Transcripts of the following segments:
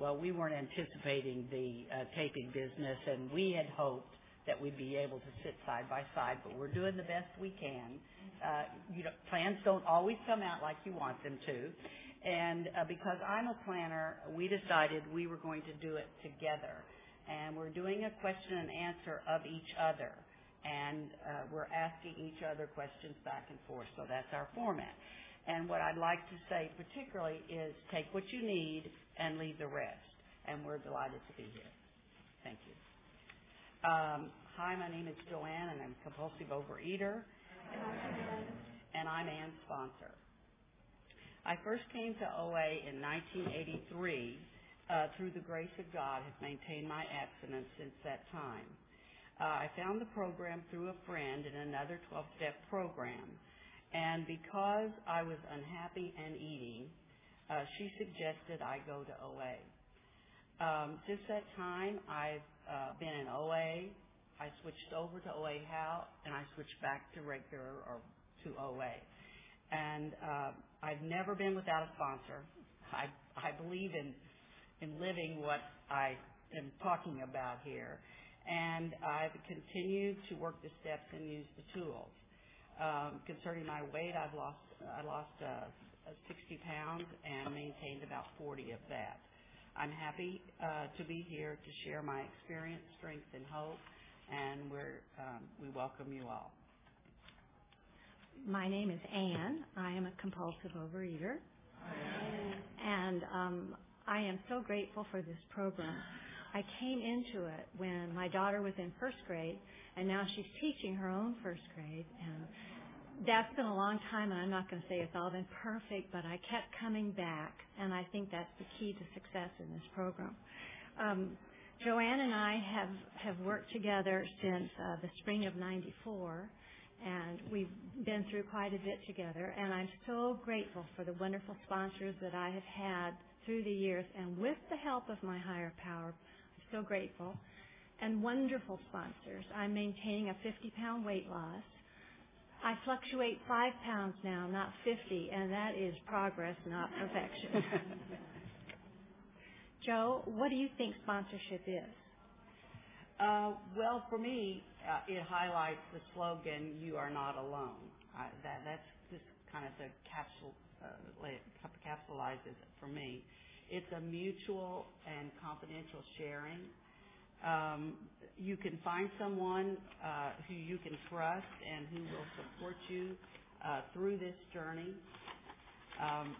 well, we weren't anticipating the uh, taping business, and we had hoped that we'd be able to sit side by side, but we're doing the best we can. Uh, you know, plans don't always come out like you want them to. And uh, because I'm a planner, we decided we were going to do it together. And we're doing a question and answer of each other. And we're asking each other questions back and forth. So that's our format. And what I'd like to say particularly is take what you need and leave the rest. And we're delighted to be here. Thank you. Um, hi, my name is Joanne, and I'm a compulsive overeater. And I'm Ann's sponsor. I first came to OA in 1983. Uh, through the grace of God, have maintained my abstinence since that time. Uh, I found the program through a friend in another 12-step program. And because I was unhappy and eating, Uh, she suggested I go to OA. Um, since that time, I've uh, been in OA. I switched over to OA House, and I switched back to regular or to OA. And uh, I've never been without a sponsor. I believe in in living what I am talking about here. And I've continued to work the steps and use the tools. Um, concerning my weight, I've lost I lost uh, 60 pounds and maintained about 40 of that. I'm happy uh, to be here to share my experience, strength, and hope, and um, we welcome you all. My name is Ann. I am a compulsive overeater. Hi, Ann. Um, I am so grateful for this program. I came into it when my daughter was in first grade, and now she's teaching her own first grade. That's been a long time, and I'm not going to say it's all been perfect, but I kept coming back, and I think that's the key to success in this program. Um, Joanne and I have have worked together since uh, the spring of 1994, and we've been through quite a bit together. And I'm so grateful for the wonderful sponsors that I have had through the years. And with the help of my higher power, I'm so grateful. And wonderful sponsors. I'm maintaining a 50-pound weight loss. I fluctuate five pounds now, not 50, and that is progress, not perfection. Joe, what do you think sponsorship is? Well, for me, it highlights the slogan, "You are not alone." That that's just kind of the capsule uh, capsulizes it for me. It's a mutual and confidential sharing. Um, you can find someone uh, who you can trust and who will support you uh, through this journey. Um,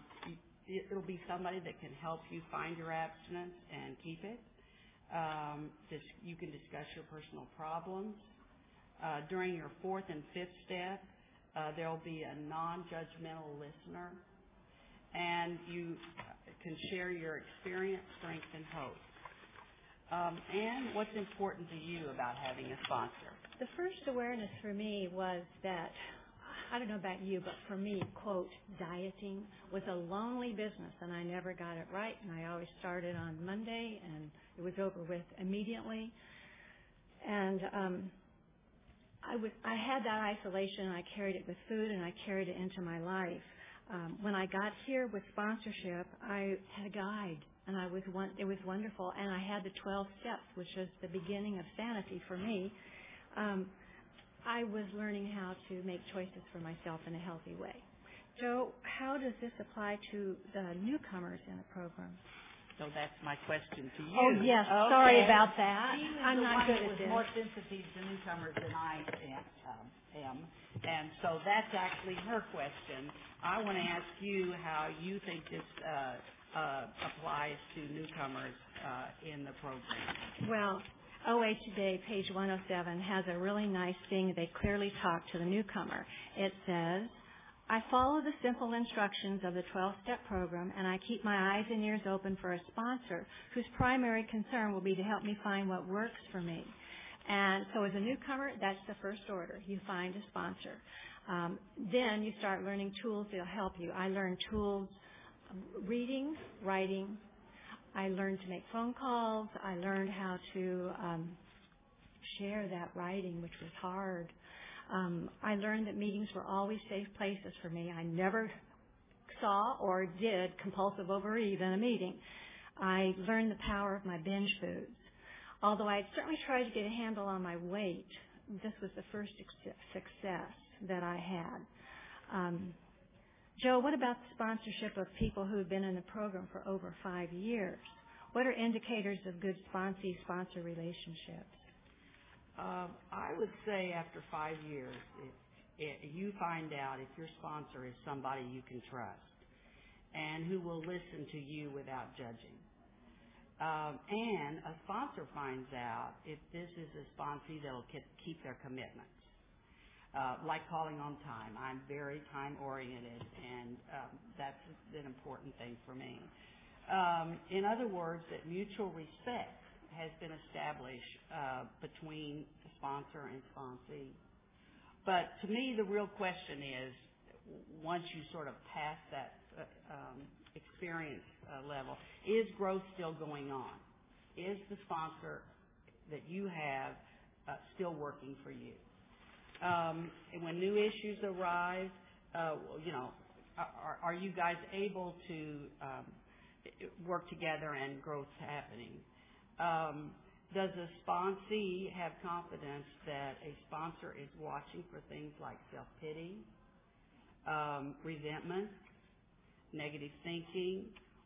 it'll be somebody that can help you find your abstinence and keep it. Um, you can discuss your personal problems. Uh, during your fourth and fifth step, there'll be a non-judgmental listener, and you can share your experience, strength, and hope. Ann, what's important to you about having a sponsor? The first awareness for me was that, I don't know about you, but for me, quote, "Dieting was a lonely business, and I never got it right, and I always started on Monday, and it was over with immediately." And um, I was, I had that isolation, and I carried it with food, and I carried it into my life. When I got here with sponsorship, I had a guide, and it was wonderful. And I had the 12 steps, which was the beginning of sanity for me. Um, I was learning how to make choices for myself in a healthy way. Joe, how does this apply to the newcomers in the program? So that's my question to you. Oh, yes. Sorry about that. I'm not good at this. She was the one with more sympathy to newcomers than I um, am. And so that's actually her question. I want to ask you how you think this uh, applies to newcomers in the program. Well, OA Today, page 107, has a really nice thing. They clearly talk to the newcomer. It says, "I follow the simple instructions of the 12-step program, and I keep my eyes and ears open for a sponsor whose primary concern will be to help me find what works for me." And so as a newcomer, that's the first order. You find a sponsor. Um, then you start learning tools that'll help you. I learned tools, Um, reading, writing. I learned to make phone calls. I learned how to um, share that writing, which was hard. Um, I learned that meetings were always safe places for me. I never saw or did compulsive overeat in a meeting. I learned the power of my binge foods. Although I had certainly tried to get a handle on my weight, this was the first success that I had. Um, Joe, what about sponsorship of people who have been in the program for over five years? What are indicators of good sponsee-sponsor relationships? Um, I would say after five years, if, if you find out if your sponsor is somebody you can trust and who will listen to you without judging. Um, and a sponsor finds out if this is a sponsee that'll keep their commitments. Uh, like calling on time. I'm very time oriented and um, that's an important thing for me. Um, in other words, that mutual respect has been established uh, between the sponsor and sponsee. But to me, the real question is, once you sort of pass that uh, um, experience uh, level, is growth still going on? Is the sponsor that you have uh, still working for you? Um, when new issues arise, uh, you know, are, are you guys able to um, work together and growth happening? Um, does a sponsee have confidence that a sponsor is watching for things like self-pity, um, resentment, negative thinking,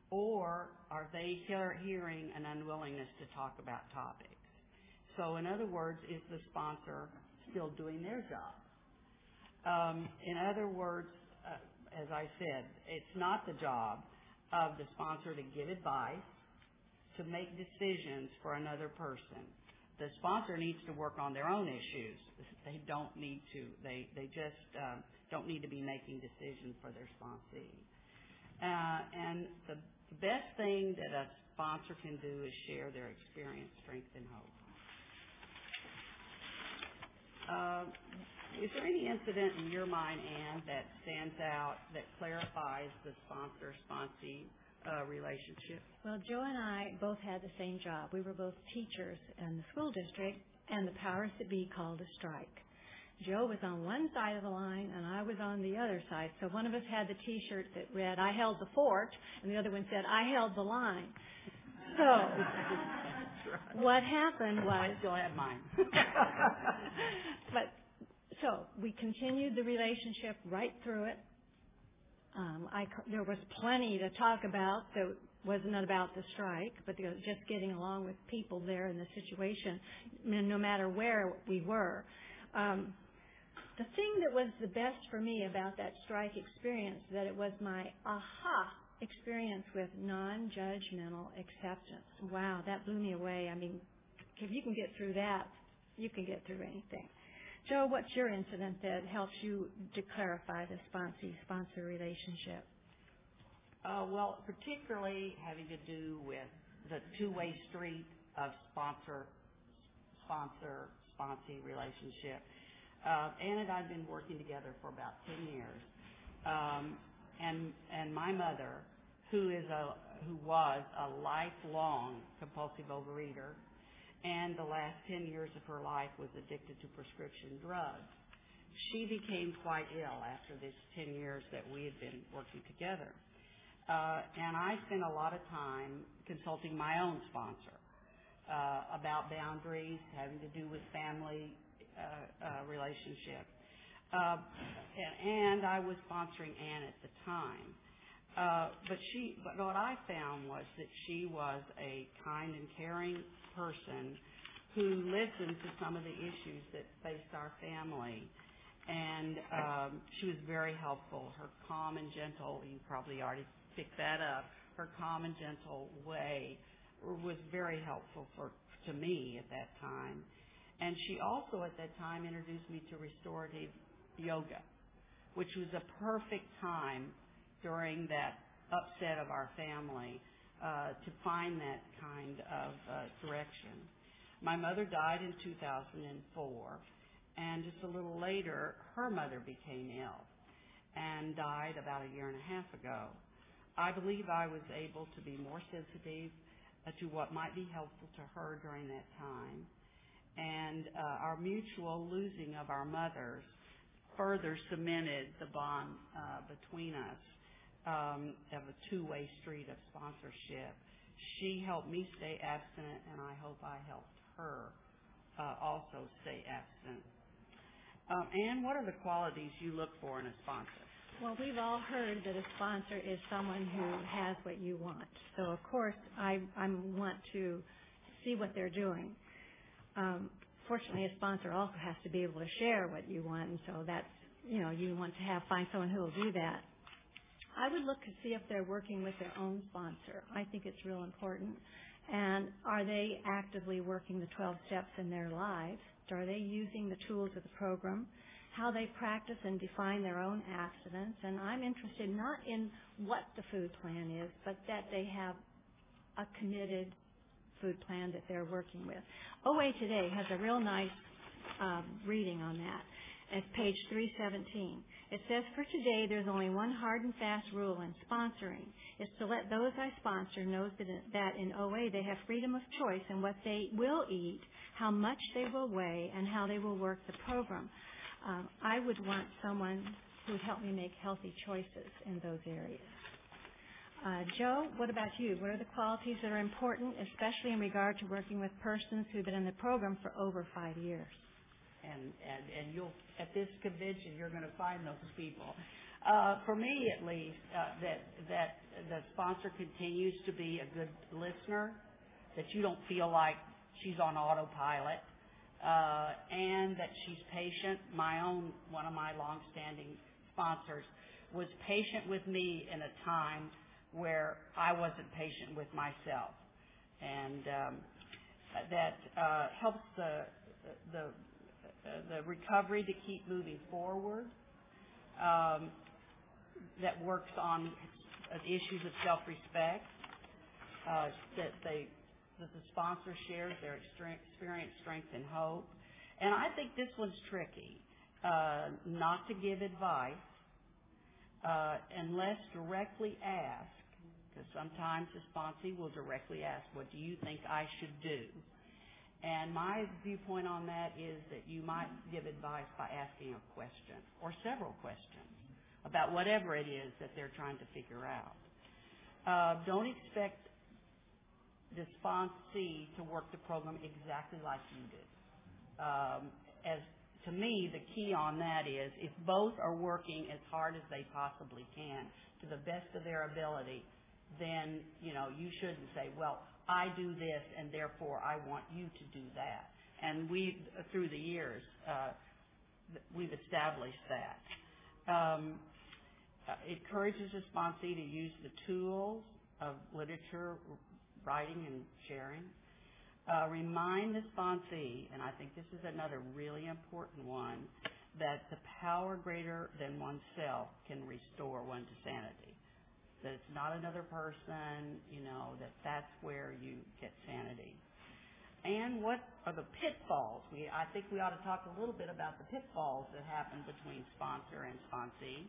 or are they hear, hearing an unwillingness to talk about topics? So in other words, is the sponsor still doing their job? Um, in other words, uh, as I said, it's not the job of the sponsor to give advice, to make decisions for another person. The sponsor needs to work on their own issues. They don't need to. They they just um, don't need to be making decisions for their sponsee. Uh, and the, the best thing that a sponsor can do is share their experience, strength, and hope. Uh, is there any incident in your mind, Anne, that stands out that clarifies the sponsor-sponsee uh, relationship? Well, Joe and I both had the same job. We were both teachers in the school district, and the powers that be called a strike. Joe was on one side of the line, and I was on the other side. So one of us had the T-shirt that read, I held the fort, and the other one said, I held the line. So. What happened was... I still have mine. but so we continued the relationship right through it. Um, I, there was plenty to talk about that wasn't about the strike, but just getting along with people there in the situation, no matter where we were. Um, the thing that was the best for me about that strike experience that it was my aha experience with non-judgmental acceptance. Wow, that blew me away. I mean, if you can get through that, you can get through anything. Joe, what's your incident that helps you to clarify the sponsee-sponsor relationship? Uh, well, particularly having to do with the two-way street of sponsor, sponsor, sponsee relationship. Uh, Ann and I have been working together for about 10 years. Um, and, and my mother, who is a, who was a lifelong compulsive overeater, and the last 10 years of her life was addicted to prescription drugs. She became quite ill after this 10 years that we had been working together. Uh, and I spent a lot of time consulting my own sponsor uh, about boundaries having to do with family uh, uh, relationship. Uh, and I was sponsoring Ann at the time. Uh, but she, but what I found was that she was a kind and caring person who listened to some of the issues that faced our family. And um, she was very helpful. Her calm and gentle, you probably already picked that up, her calm and gentle way was very helpful for to me at that time. And she also at that time introduced me to restorative yoga, which was a perfect time during that upset of our family uh, to find that kind of uh, direction. My mother died in 2004, and just a little later, her mother became ill and died about a year and a half ago. I believe I was able to be more sensitive uh, to what might be helpful to her during that time. And uh, our mutual losing of our mothers further cemented the bond uh, between us um, of a two-way street of sponsorship She helped me stay abstinent, and I hope I helped her uh, also stay abstinent. Um, Anne, what are the qualities you look for in a sponsor? Well, we've all heard that a sponsor is someone who has what you want. So, of course, I, I want to see what they're doing. Um, fortunately, a sponsor also has to be able to share what you want, and so that's you know you want to have find someone who will do that. I would look to see if they're working with their own sponsor. I think it's real important. And are they actively working the 12 steps in their lives? Are they using the tools of the program? How they practice and define their own abstinence? And I'm interested not in what the food plan is, but that they have a committed food plan that they're working with. OA Today has a real nice um, reading on that. It's page 317. It says, for today, there's only one hard and fast rule in sponsoring. It's to let those I sponsor know that, in OA they have freedom of choice in what they will eat, how much they will weigh, and how they will work the program. Um, I would want someone who would help me make healthy choices in those areas. Uh, Joe, what about you? What are the qualities that are important, especially in regard to working with persons who've been in the program for over five years? And and and you'll at this convention you're going to find those people. Uh, for me, at least, uh, that that the sponsor continues to be a good listener, that you don't feel like she's on autopilot, uh, and that she's patient. My own one of my longstanding sponsors was patient with me in a time where I wasn't patient with myself, and um, that uh, helps the the the recovery to keep moving forward, um, that works on issues of self-respect, uh, that they that the sponsor shares their experience, strength, and hope. And I think this one's tricky. Uh, not to give advice uh, unless directly asked, because sometimes the sponsee will directly ask, "What do you think I should do?" And my viewpoint on that is that you might give advice by asking a question or several questions about whatever it is that they're trying to figure out. Uh, don't expect the sponsee to work the program exactly like you did. Um, as to me, the key on that is if both are working as hard as they possibly can to the best of their ability, then you know you shouldn't say, well, I do this and therefore I want you to do that. And we, through the years, uh, we've established that. Um, uh, it encourages the sponsee to use the tools of literature, writing, and sharing. Uh, remind the sponsee, and I think this is another really important one, that the power greater than oneself can restore one to sanity that it's not another person, you know, that that's where you get sanity. And what are the pitfalls? We, I think we ought to talk a little bit about the pitfalls that happen between sponsor and sponsee.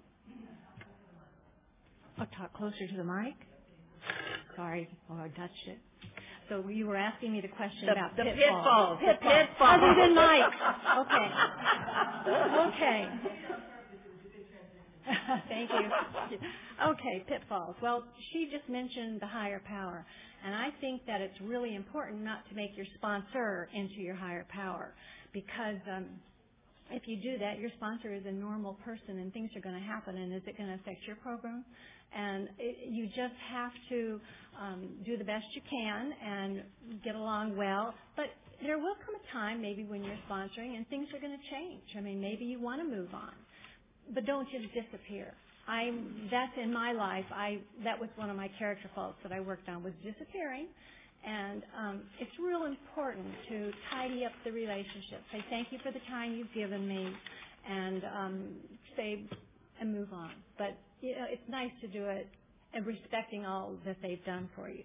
I'll talk closer to the mic. Sorry, oh, I touched it. So you were asking me the question the, about the pitfalls. pitfalls. The pitfalls. Other than Mike. Okay. Okay. Thank you. Okay, pitfalls. Well, she just mentioned the higher power, and I think that it's really important not to make your sponsor into your higher power, because um, if you do that, your sponsor is a normal person, and things are going to happen. And is it going to affect your program? And it, you just have to um, do the best you can and get along well. But there will come a time, maybe when you're sponsoring, and things are going to change. I mean, maybe you want to move on but don't just disappear. I'm that's in my life. I that was one of my character faults that I worked on was disappearing, and um, it's real important to tidy up the relationship. Say thank you for the time you've given me, and um, say and move on. But you know, it's nice to do it and respecting all that they've done for you.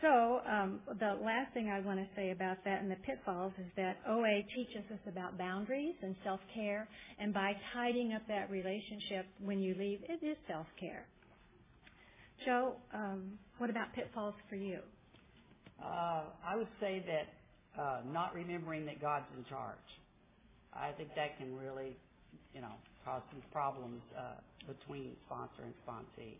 So um, the last thing I want to say about that and the pitfalls is that OA teaches us about boundaries and self-care, and by tidying up that relationship when you leave, it is self-care. Joe, um, what about pitfalls for you? Uh, I would say that uh, not remembering that God's in charge. I think that can really, you know, cause some problems uh, between sponsor and sponsee.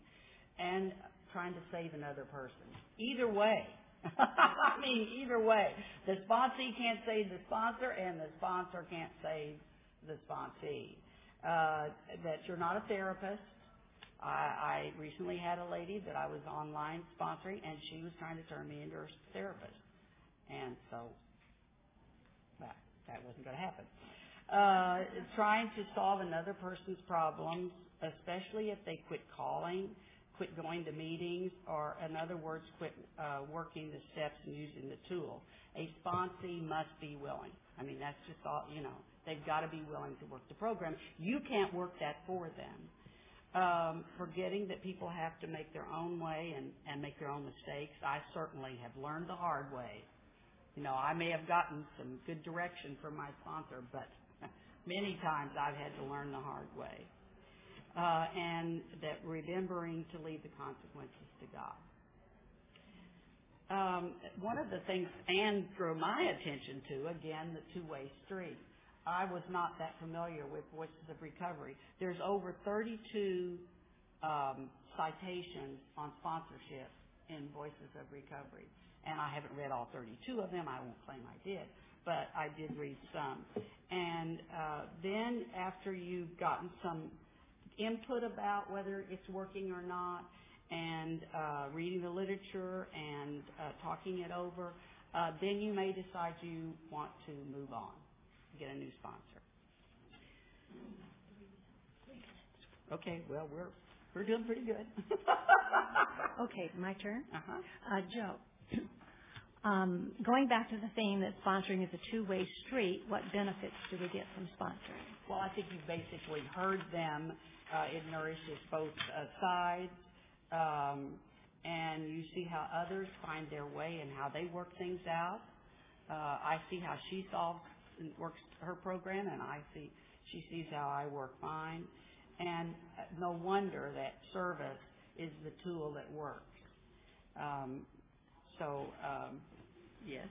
And trying to save another person. Either way. I mean, either way. The sponsee can't save the sponsor, and the sponsor can't save the sponsee. Uh, that you're not a therapist. I, I recently had a lady that I was online sponsoring, and she was trying to turn me into her therapist. And so, that, that wasn't going to happen. Uh, trying to solve another person's problems, especially if they quit calling, quit going to meetings, or in other words, quit uh, working the steps and using the tool. A sponsee must be willing. I mean, that's just all, you know, they've got to be willing to work the program. You can't work that for them. Um, forgetting that people have to make their own way and, and make their own mistakes. I certainly have learned the hard way. You know, I may have gotten some good direction from my sponsor, but many times I've had to learn the hard way. Uh, and that remembering to leave the consequences to God. Um, one of the things Anne drew my attention to, again, the two-way street. I was not that familiar with Voices of Recovery. There's over 32 um, citations on sponsorship in Voices of Recovery. And I haven't read all 32 of them. I won't claim I did, but I did read some. And uh, then after you've gotten some input about whether it's working or not, and uh, reading the literature and uh, talking it over, uh, then you may decide you want to move on get a new sponsor. Okay, well, we're we're doing pretty good. okay, my turn. Uh-huh. Uh, Joe, um, going back to the theme that sponsoring is a two-way street, what benefits do we get from sponsoring? Well, I think you've basically heard them. Uh, it nourishes both uh, sides, um, and you see how others find their way and how they work things out. Uh, I see how she solves and works her program, and I see she sees how I work mine. And uh, no wonder that service is the tool that works. Um, so, um, yes.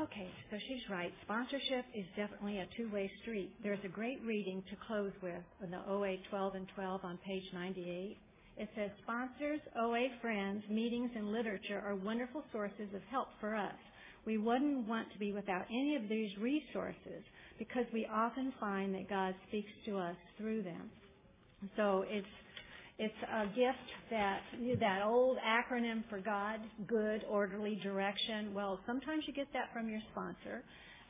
Okay, so she's right. Sponsorship is definitely a two-way street. There's a great reading to close with in the OA 12 and 12 on page 98. It says, sponsors, OA friends, meetings, and literature are wonderful sources of help for us. We wouldn't want to be without any of these resources because we often find that God speaks to us through them. So it's it's a gift that that old acronym for God, good, orderly direction. Well, sometimes you get that from your sponsor,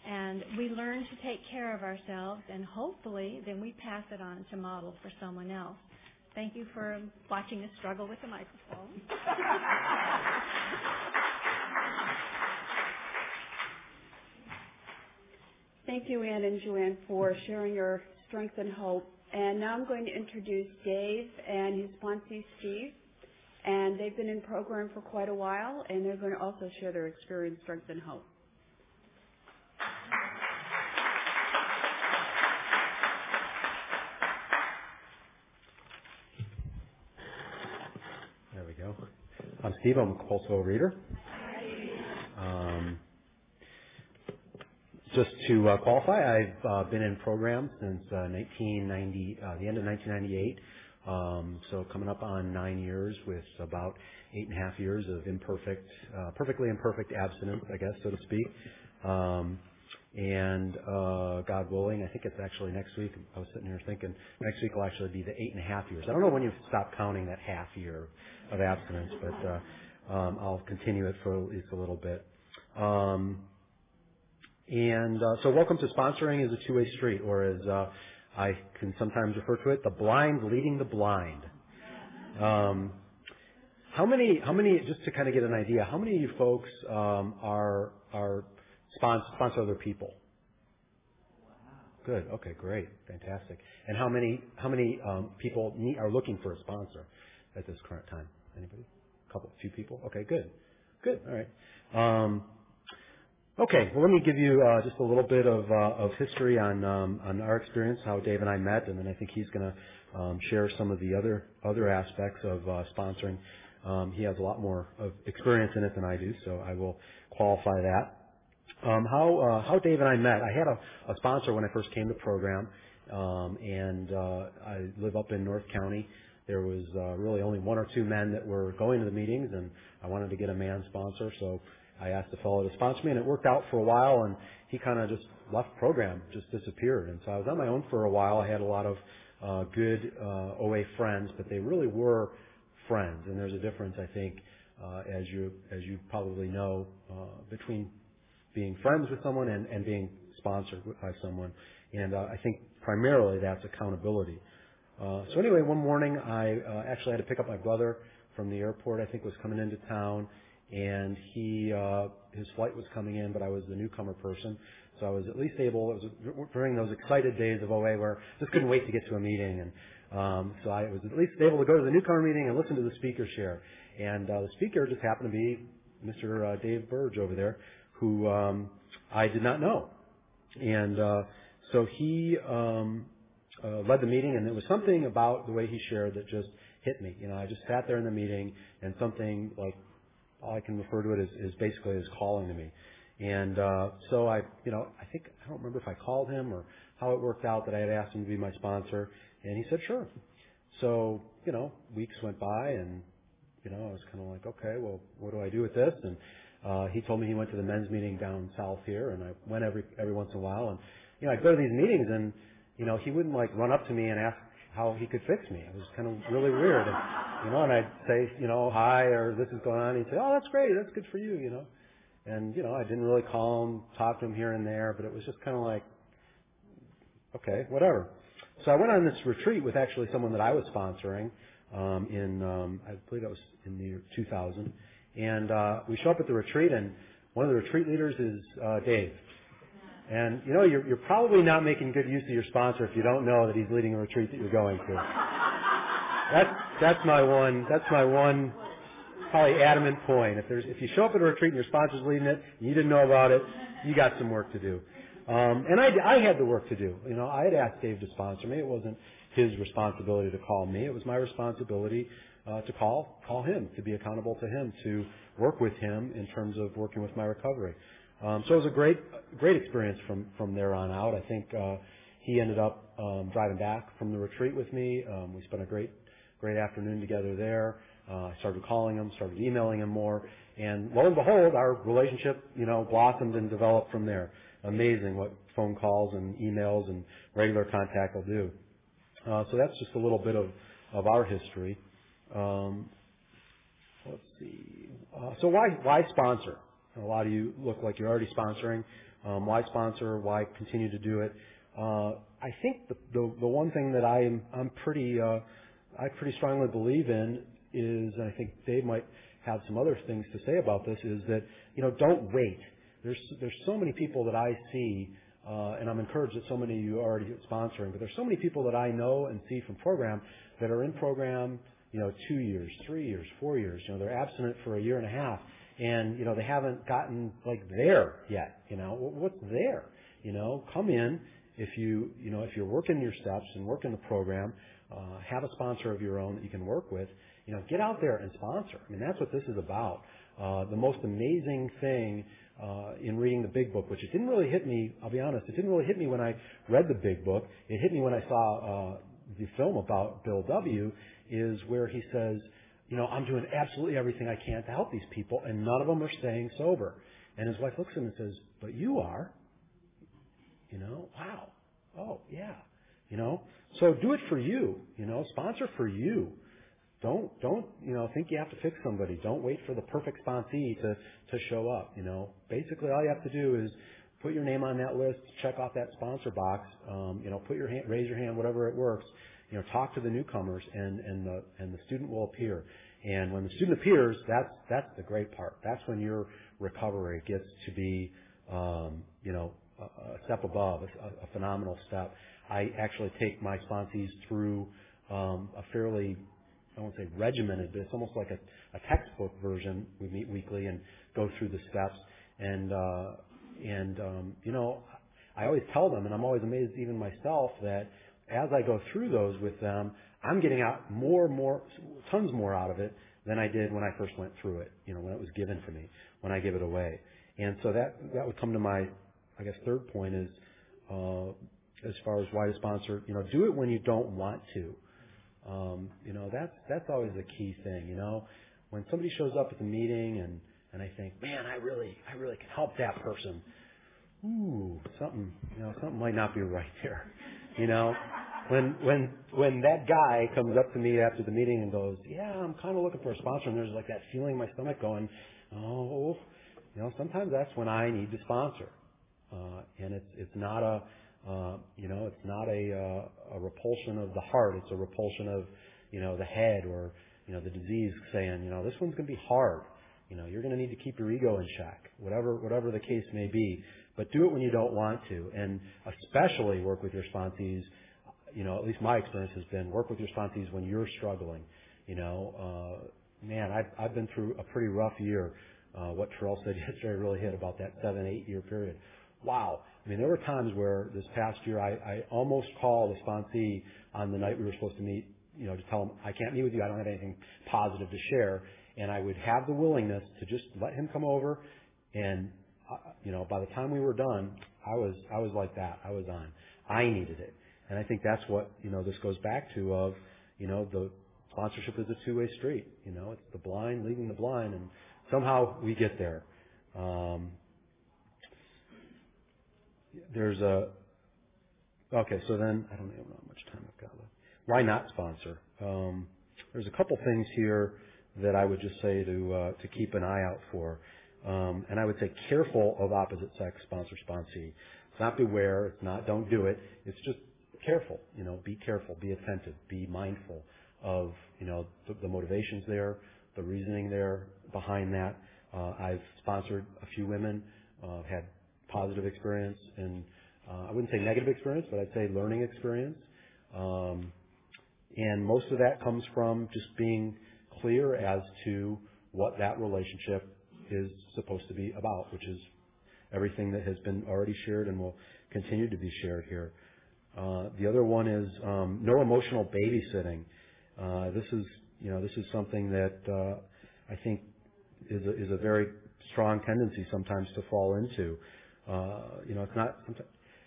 and we learn to take care of ourselves, and hopefully, then we pass it on to model for someone else. Thank you for watching us struggle with the microphone. Thank you, Ann and Joanne, for sharing your strength and hope. And now I'm going to introduce Dave and his sponsee, Steve. And they've been in program for quite a while, and they're going to also share their experience, strength, and hope. There we go. I'm Steve. I'm a compulsive overeater. Um, just to uh, qualify, I've uh, been in program since uh, 1990, uh, the end of 1998. Um, so coming up on nine years with about eight and a half years of imperfect, perfectly imperfect abstinence, I guess, so to speak. Um, and uh, God willing, I think it's actually next week. I was sitting here thinking next week will actually be the eight and a half years. I don't know when you stop counting that half year of abstinence, but uh, um, I'll continue it for at least a little bit. And uh, so welcome to sponsoring is a two-way street, or as uh, I can sometimes refer to it, the blind leading the blind. Um, how many, how many, just to kind of get an idea, how many of you folks um, are, are sponsor, sponsor other people? Good. Okay. Great. Fantastic. And how many how many um, people need, are looking for a sponsor at this current time? Anybody? A couple, a few people. Okay. Good. Good. All right. Um, Okay. Well, let me give you uh, just a little bit of, uh, of history on, um, on our experience, how Dave and I met, and then I think he's going to um, share some of the other other aspects of uh, sponsoring. Um, he has a lot more of experience in it than I do, so I will qualify that. Um, how uh, how Dave and I met? I had a, a sponsor when I first came to program, um, and uh, I live up in North County, there was uh, really only one or two men that were going to the meetings, and I wanted to get a man sponsor, so I asked the fellow to sponsor me, and it worked out for a while. And he kind of just left program, just disappeared. And so I was on my own for a while. I had a lot of uh, good uh, OA friends, but they really were friends. And there's a difference, I think, uh, as you as you probably know, uh, between being friends with someone and, and being sponsored by someone. And uh, I think primarily that's accountability. Uh, so anyway, one morning I uh, actually had to pick up my brother from the airport. I think was coming into town, and he uh, his flight was coming in, but I was the newcomer person, so I was at least able. It was during those excited days of OA where I just couldn't wait to get to a meeting, and um, so I was at least able to go to the newcomer meeting and listen to the speaker share. And uh, the speaker just happened to be Mr. Uh, Dave Burge over there, who um, I did not know, and uh, so he um, uh, led the meeting, and there was something about the way he shared that just hit me. You know, I just sat there in the meeting, and something like all I can refer to it as, is basically his calling to me. And uh, so I, you know, I think I don't remember if I called him or how it worked out that I had asked him to be my sponsor, and he said sure. So you know, weeks went by, and you know, I was kind of like, okay, well, what do I do with this? And uh, he told me he went to the men's meeting down south here, and I went every every once in a while, and you know, I'd go to these meetings, and you know, he wouldn't like run up to me and ask how he could fix me. It was kind of really weird. And, you know, and I'd say, you know, hi, or this is going on. He'd say, oh, that's great. That's good for you, you know. And, you know, I didn't really call him, talk to him here and there, but it was just kind of like, okay, whatever. So I went on this retreat with actually someone that I was sponsoring, um, in, um, I believe that was in the year 2000. And, uh, we show up at the retreat and one of the retreat leaders is, uh, Dave. And you know, you're, you're probably not making good use of your sponsor if you don't know that he's leading a retreat that you're going to. That's that's my one. That's my one probably adamant point. If there's if you show up at a retreat and your sponsor's leading it, and you didn't know about it, you got some work to do. Um, and I, I had the work to do. You know, I had asked Dave to sponsor me. It wasn't his responsibility to call me. It was my responsibility uh, to call call him, to be accountable to him, to work with him in terms of working with my recovery. Um, so it was a great, great experience from from there on out. I think uh, he ended up um, driving back from the retreat with me. Um, we spent a great, great afternoon together there. Uh, I started calling him, started emailing him more, and lo and behold, our relationship, you know, blossomed and developed from there. Amazing what phone calls and emails and regular contact will do. Uh, so that's just a little bit of of our history. Um, let's see. Uh, so why why sponsor? A lot of you look like you're already sponsoring. Um, why sponsor? Why continue to do it? Uh, I think the, the the one thing that I am I'm pretty uh, I pretty strongly believe in is, and I think Dave might have some other things to say about this, is that you know don't wait. There's there's so many people that I see, uh, and I'm encouraged that so many of you are already sponsoring. But there's so many people that I know and see from program that are in program, you know, two years, three years, four years. You know, they're abstinent for a year and a half, and you know they haven't gotten like there yet. You know what's there? You know, come in if you you know if you're working your steps and working the program, uh, have a sponsor of your own that you can work with. You know, get out there and sponsor. I mean, that's what this is about. Uh, the most amazing thing uh, in reading the Big Book, which it didn't really hit me. I'll be honest, it didn't really hit me when I read the Big Book. It hit me when I saw uh, the film about Bill W. Is where he says you know, I'm doing absolutely everything I can to help these people, and none of them are staying sober. And his wife looks at him and says, but you are. You know, wow. Oh, yeah. You know, so do it for you. You know, sponsor for you. Don't, don't, you know, think you have to fix somebody. Don't wait for the perfect sponsee to, to show up. You know, basically all you have to do is put your name on that list, check off that sponsor box, um, you know, put your hand, raise your hand, whatever it works, you know, talk to the newcomers and, and the, and the student will appear. And when the student appears, that's, that's the great part. That's when your recovery gets to be, um, you know, a, a step above, a, a, phenomenal step. I actually take my sponsees through, um, a fairly, I won't say regimented, but it's almost like a, a textbook version. We meet weekly and go through the steps. And, uh, and, um, you know, I always tell them, and I'm always amazed even myself, that as I go through those with them, I'm getting out more, more, tons more out of it than I did when I first went through it. You know, when it was given to me, when I give it away. And so that that would come to my, I guess, third point is, uh, as far as why to sponsor. You know, do it when you don't want to. Um, you know, that's that's always the key thing. You know, when somebody shows up at the meeting and and I think, man, I really I really can help that person. Ooh, something you know something might not be right there. You know, when when when that guy comes up to me after the meeting and goes, yeah, I'm kind of looking for a sponsor, and there's like that feeling in my stomach going, oh, you know, sometimes that's when I need to sponsor, uh, and it's it's not a uh, you know, it's not a, uh, a repulsion of the heart. It's a repulsion of, you know, the head or, you know, the disease saying, you know, this one's going to be hard. You know, you're going to need to keep your ego in check, whatever, whatever the case may be. But do it when you don't want to, and especially work with your sponsees. You know, at least my experience has been work with your sponsees when you're struggling. You know, uh, man, I've I've been through a pretty rough year. Uh, what Terrell said yesterday really hit about that seven, eight year period. Wow, I mean, there were times where this past year I, I almost called a sponsee on the night we were supposed to meet, you know, to tell him I can't meet with you. I don't have anything positive to share, and I would have the willingness to just let him come over, and you know, by the time we were done, I was I was like that. I was on. I needed it, and I think that's what you know this goes back to of you know the sponsorship is a two-way street. You know, it's the blind leading the blind, and somehow we get there. Um, there's a okay. So then I don't know how much time I've got left. Why not sponsor? Um, there's a couple things here that I would just say to uh, to keep an eye out for, um, and I would say careful of opposite sex sponsor sponsee. It's not beware. It's not don't do it. It's just careful. You know, be careful. Be attentive. Be mindful of you know the, the motivations there, the reasoning there behind that. Uh, I've sponsored a few women, uh, had positive experience and uh, I wouldn't say negative experience, but I'd say learning experience. Um, and most of that comes from just being clear as to what that relationship is supposed to be about, which is everything that has been already shared and will continue to be shared here. Uh, the other one is um, no emotional babysitting. Uh, this is, you know, this is something that uh, I think is a, is a very strong tendency sometimes to fall into. Uh, you know, it's not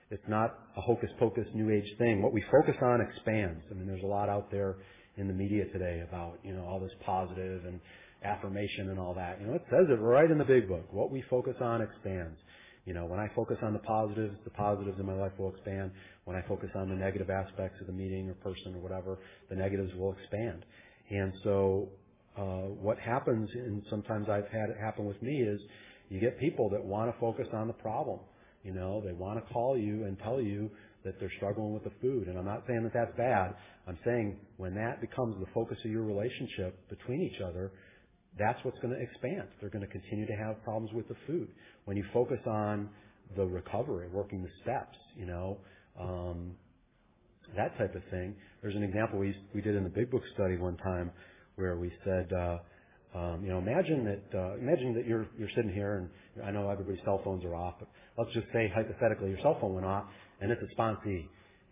it's not a hocus pocus new age thing. What we focus on expands. I mean, there's a lot out there in the media today about you know all this positive and affirmation and all that. You know, it says it right in the big book. What we focus on expands. You know, when I focus on the positives, the positives in my life will expand. When I focus on the negative aspects of the meeting or person or whatever, the negatives will expand. And so, uh, what happens, and sometimes I've had it happen with me, is you get people that want to focus on the problem. You know, they want to call you and tell you that they're struggling with the food. And I'm not saying that that's bad. I'm saying when that becomes the focus of your relationship between each other, that's what's going to expand. They're going to continue to have problems with the food. When you focus on the recovery, working the steps, you know, um, that type of thing. There's an example we we did in the Big Book study one time where we said, uh, um, you know, imagine that uh, imagine that you're you're sitting here, and I know everybody's cell phones are off, but let's just say hypothetically your cell phone went off, and it's a sponsee,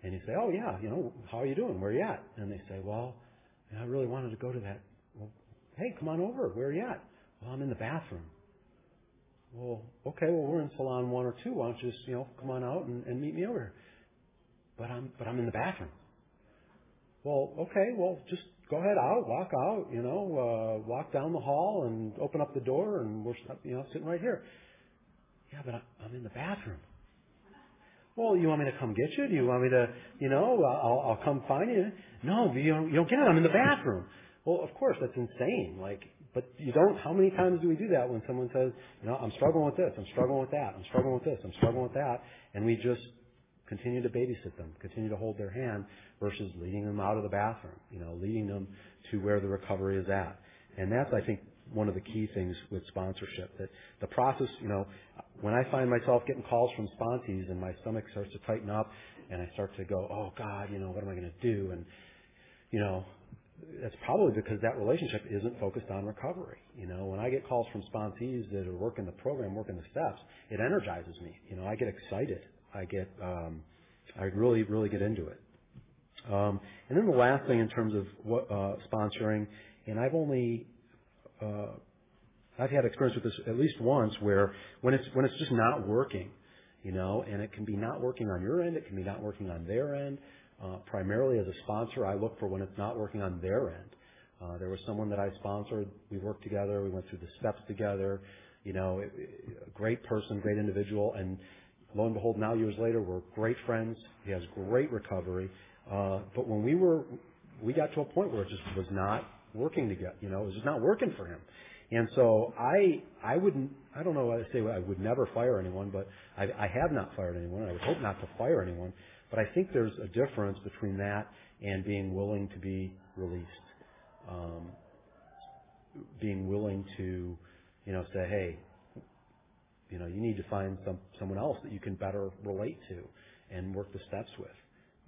and you say, oh yeah, you know, how are you doing? Where are you at? And they say, well, I really wanted to go to that. Hey, come on over. Where are you at? Well, I'm in the bathroom. Well, okay, well we're in salon one or two. Why don't you just you know come on out and, and meet me over here? But I'm but I'm in the bathroom. Well, okay, well just go ahead out, walk out, you know, uh, walk down the hall and open up the door and we're, you know, sitting right here. Yeah, but I'm in the bathroom. Well, you want me to come get you? Do you want me to, you know, I'll, I'll come find you? No, you don't, you don't get it. I'm in the bathroom. Well, of course, that's insane. Like, but you don't, how many times do we do that when someone says, you know, I'm struggling with this, I'm struggling with that, I'm struggling with this, I'm struggling with that, and we just continue to babysit them, continue to hold their hand versus leading them out of the bathroom, you know, leading them to where the recovery is at. And that's, I think, one of the key things with sponsorship. That the process, you know, when I find myself getting calls from sponsees and my stomach starts to tighten up and I start to go, oh God, you know, what am I going to do? And, you know, that's probably because that relationship isn't focused on recovery. You know, when I get calls from sponsees that are working the program, working the steps, it energizes me. You know, I get excited. I get, um, I really, really get into it. Um, and then the last thing in terms of what, uh, sponsoring, and I've only, uh, I've had experience with this at least once where when it's, when it's just not working, you know, and it can be not working on your end, it can be not working on their end, Uh, primarily as a sponsor, I look for when it's not working on their end. Uh, there was someone that I sponsored. We worked together. We went through the steps together. You know, it, it, a great person, great individual, and lo and behold, now years later, we're great friends. He has great recovery. Uh, but when we were, we got to a point where it just was not working together. You know, it was just not working for him. And so I, I wouldn't, I don't know I say, I would never fire anyone, but I, I have not fired anyone. I would hope not to fire anyone. But I think there's a difference between that and being willing to be released. Um, being willing to, you know, say, hey, you know, you need to find some someone else that you can better relate to and work the steps with.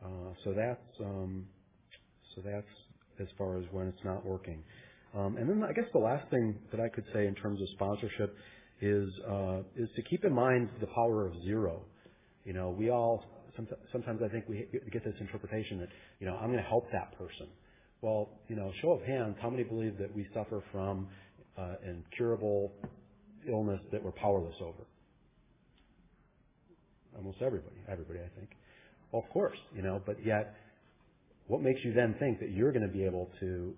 Uh, so that's um, so that's as far as when it's not working. Um, and then I guess the last thing that I could say in terms of sponsorship is uh, is to keep in mind the power of zero. You know, we all sometimes I think we get this interpretation that you know I'm going to help that person. Well, you know, show of hands, how many believe that we suffer from uh, incurable illness that we're powerless over? Almost everybody, everybody, I think. Well, of course, you know, but yet, what makes you then think that you're going to be able to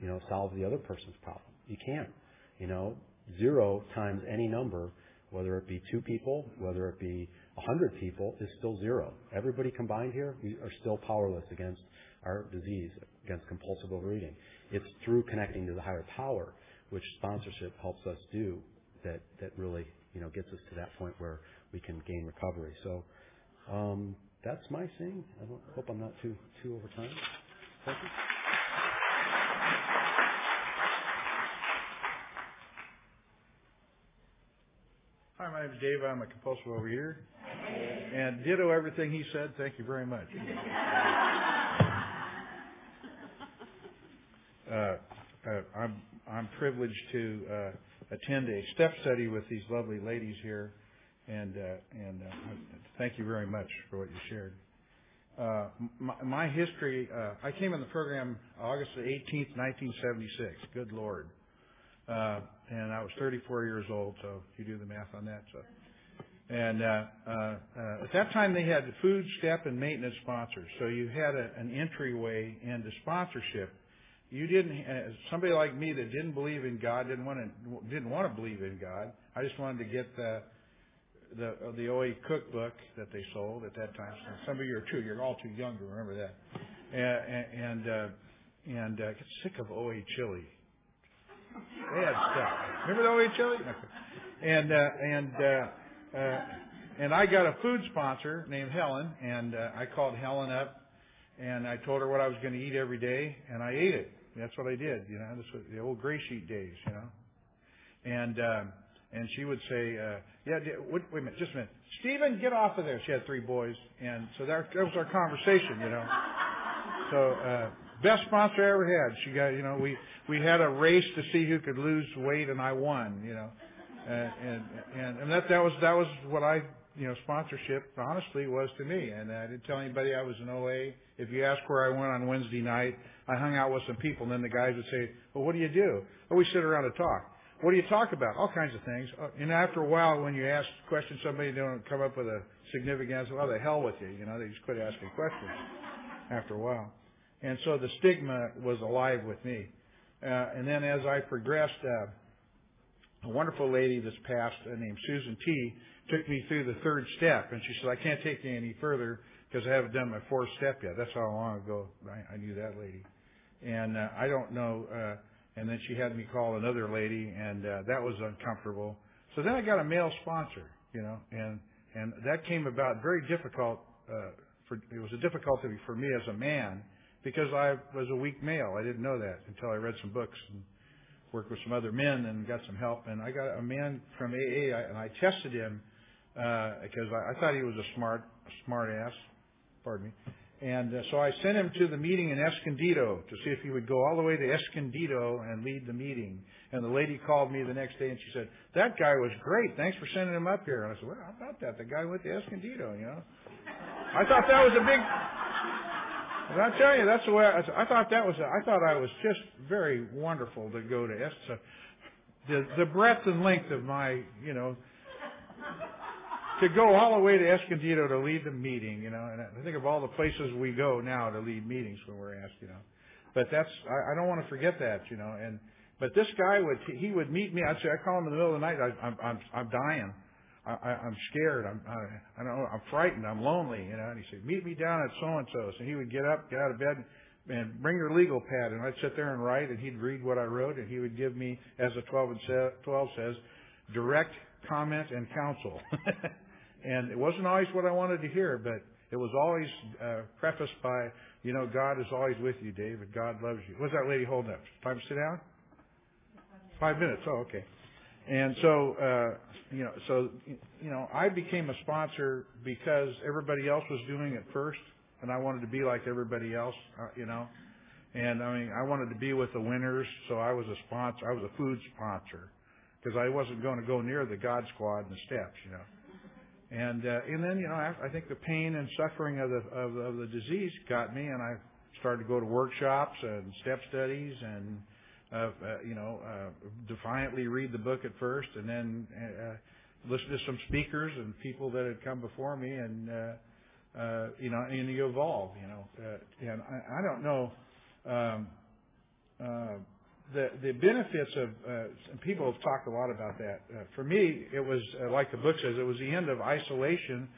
you know, solve the other person's problem. You can't. You know, zero times any number, whether it be two people, whether it be a hundred people, is still zero. Everybody combined here, we are still powerless against our disease, against compulsive overeating. It's through connecting to the higher power, which sponsorship helps us do, that that really you know gets us to that point where we can gain recovery. So um, that's my thing. I hope I'm not too too over time. Thank you. Hi, my name is Dave. I'm a compulsive overeater. And ditto everything he said. Thank you very much. Uh, uh, I'm I'm privileged to uh, attend a step study with these lovely ladies here, and uh, and uh, thank you very much for what you shared. Uh, my, my history, I came in the program August 18th, 1976. Good Lord. Uh, and I was 34 years old, so you do the math on that. So, and uh, uh, uh, at that time they had food, step, and maintenance sponsors. So you had a, an entryway into sponsorship. You didn't. Uh, somebody like me that didn't believe in God didn't want to didn't want to believe in God. I just wanted to get the the uh, the OA cookbook that they sold at that time. So some of you are too. You're all too young to remember that. And and uh, and uh, get sick of OA chili. Bad stuff. Remember the chili? And uh, and uh, uh, and I got a food sponsor named Helen, and uh, I called Helen up, and I told her what I was going to eat every day, and I ate it. That's what I did. You know, this was the old gray sheet days. You know, and um, and she would say, uh, "Yeah, wait, wait a minute, just a minute, Stephen, get off of there." She had three boys, and so that, that was our conversation. You know, so uh, best sponsor I ever had. She got, you know, we we had a race to see who could lose weight, and I won. You know, and and and that that was that was what I you know sponsorship honestly was to me. And I didn't tell anybody I was an OA. If you ask where I went on Wednesday night, I hung out with some people, and then the guys would say, "Well, what do you do?" Oh, we sit around and talk. What do you talk about? All kinds of things. Uh, and after a while, when you ask questions, somebody don't come up with a significant answer. Well, the hell with you. You know, they just quit asking questions after a while. And so the stigma was alive with me. Uh, and then as I progressed, uh, a wonderful lady this past uh, named Susan T took me through the third step, and she said, "I can't take you any further because I haven't done my fourth step yet." That's how long ago I, I knew that lady, and uh, I don't know. Uh, and then she had me call another lady, and uh, that was uncomfortable. So then I got a male sponsor, you know, and and that came about very difficult. Uh, for it was a difficulty for me as a man because I was a weak male. I didn't know that until I read some books and worked with some other men and got some help. And I got a man from AA, and I tested him because uh, I, I thought he was a smart, smart ass. Pardon me. And uh, so I sent him to the meeting in Escondido to see if he would go all the way to Escondido and lead the meeting. And the lady called me the next day and she said, "That guy was great. Thanks for sending him up here." And I said, "Well, how about that? The guy went to Escondido, you know." I thought that was a big and I tell you, that's the way I, I thought that was. I thought I was just very wonderful to go to Esther. The the breadth and length of my, you know, to go all the way to Escondido to lead the meeting, you know, and I think of all the places we go now to lead meetings when we're asked, you know. But that's I, I don't want to forget that, you know. And but this guy would he would meet me. I'd say I call him in the middle of the night. I, I'm I'm I'm dying. I, I, I'm scared. I'm I, I don't know. I'm frightened. I'm lonely. You know. And he said, meet me down at so and so's. And he would get up, get out of bed, and bring your legal pad. And I'd sit there and write, and he'd read what I wrote, and he would give me, as the 12 and 12 says, direct comment and counsel. and it wasn't always what I wanted to hear, but it was always uh, prefaced by, you know, God is always with you, David. God loves you. What's that lady holding up? Time to sit down? Five minutes. Oh, okay. And so, uh, you know, so, you know, I became a sponsor because everybody else was doing it first, and I wanted to be like everybody else, uh, you know. And I mean, I wanted to be with the winners, so I was a sponsor. I was a food sponsor because I wasn't going to go near the God Squad and the steps, you know. And uh, and then you know I, think the pain and suffering of the of, of the disease got me, and I started to go to workshops and step studies and uh, you know uh, defiantly read the book at first, and then uh, listen to some speakers and people that had come before me, and uh, you know and you evolve, you know. And I, I don't know. Um, the the benefits of uh, people have talked a lot about that. Uh, for me, it was uh, like the book says, it was the end of isolation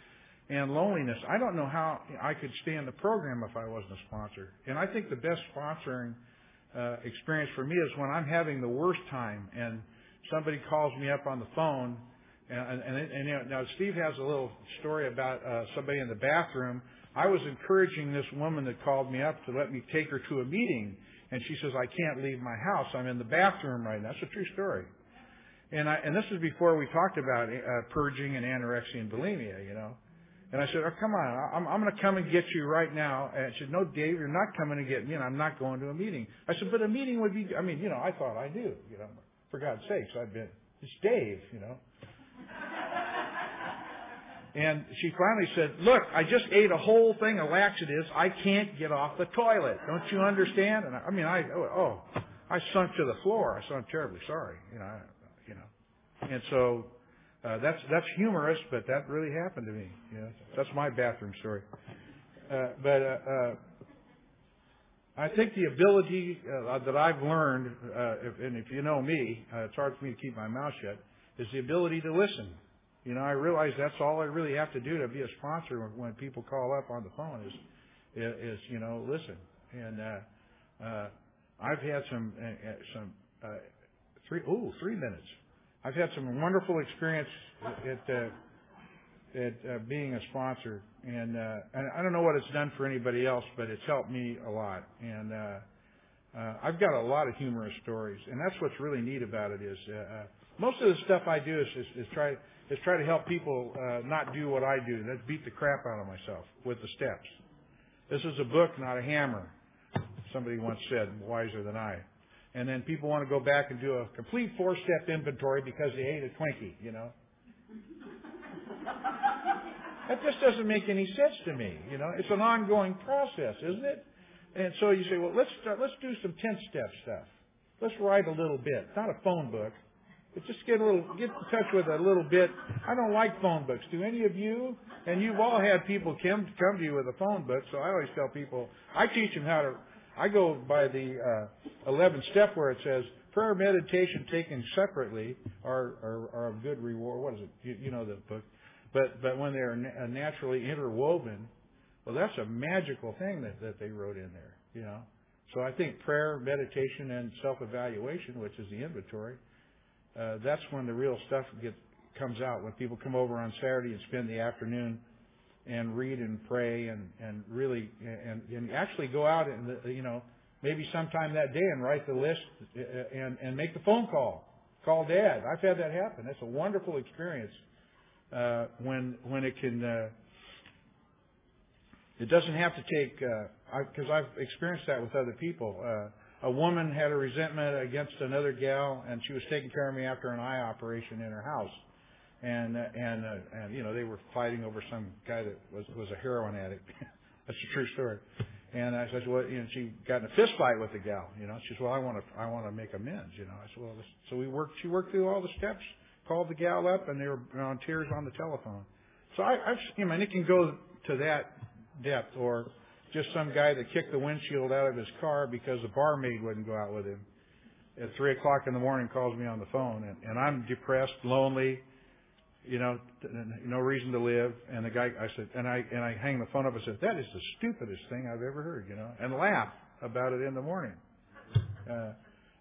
and loneliness. I don't know how I could stay in the program if I wasn't a sponsor. And I think the best sponsoring uh, experience for me is when I'm having the worst time and somebody calls me up on the phone. And, and, and, and you know, now Steve has a little story about uh, somebody in the bathroom. I was encouraging this woman that called me up to let me take her to a meeting and she says, I can't leave my house. I'm in the bathroom right now. That's a true story. And I, and this is before we talked about uh, purging and anorexia and bulimia, you know. And I said, oh, come on, I'm, I'm going to come and get you right now. And she said, no, Dave, you're not coming to get me, and I'm not going to a meeting. I said, but a meeting would be, I mean, you know, I thought I do, you know, for God's sakes, I've been, it's Dave, you know. And she finally said, look, I just ate a whole thing of laxatives. I can't get off the toilet. Don't you understand? And I, I mean, I, oh, I sunk to the floor. I so I'm terribly sorry, you know, I, you know. And so, uh, that's, that's humorous, but that really happened to me. You know, that's my bathroom story. Uh, but, uh, uh, I think the ability uh, that I've learned, uh, if, and if you know me, uh, it's hard for me to keep my mouth shut, is the ability to listen. You know, I realize that's all I really have to do to be a sponsor when, people call up on the phone is, is, you know, listen. And, uh, uh, I've had some, uh, uh some, uh, three, oh, three minutes. I've had some wonderful experience at, uh, at uh, being a sponsor, and, uh, I don't know what it's done for anybody else, but it's helped me a lot. And uh, uh, I've got a lot of humorous stories, and that's what's really neat about it is uh, uh, most of the stuff I do is, is, is try is try to help people uh, not do what I do. That's beat the crap out of myself with the steps. This is a book, not a hammer. Somebody once said, wiser than I. And then people want to go back and do a complete four-step inventory because they ate a Twinkie, you know. that just doesn't make any sense to me, you know. It's an ongoing process, isn't it? And so you say, well, let's start, let's do some ten-step stuff. Let's write a little bit, not a phone book, but just get a little, get in touch with a little bit. I don't like phone books. Do any of you? And you've all had people come come to you with a phone book. So I always tell people, I teach them how to. I go by the uh, 11th step where it says prayer, meditation taken separately are are, are a good reward. What is it? You, you know the book. But but when they're na- naturally interwoven, well, that's a magical thing that that they wrote in there. You know. So I think prayer, meditation, and self-evaluation, which is the inventory, uh, that's when the real stuff get, comes out. When people come over on Saturday and spend the afternoon and read and pray and and really and and actually go out and you know maybe sometime that day and write the list uh, and and make the phone call. Call Dad. I've had that happen. That's a wonderful experience uh, when when it can. Uh, it doesn't have to take because uh, I've experienced that with other people. Uh, a woman had a resentment against another gal, and she was taking care of me after an eye operation in her house. And and uh, and you know they were fighting over some guy that was was a heroin addict. That's a true story. And I said, well, you know, she got in a fist fight with the gal. You know, she said, well, I want to I want to make amends. You know, I said, well, this, so we worked. She worked through all the steps, called the gal up, and they were on tears on the telephone. So I, I've, you know, and it can go to that depth, or just some guy that kicked the windshield out of his car because the barmaid wouldn't go out with him. At three o'clock in the morning, calls me on the phone, and, and I'm depressed, lonely, you know, no reason to live. And the guy, I said, and I and I hang the phone up. I said, that is the stupidest thing I've ever heard, you know, and laugh about it in the morning. Uh,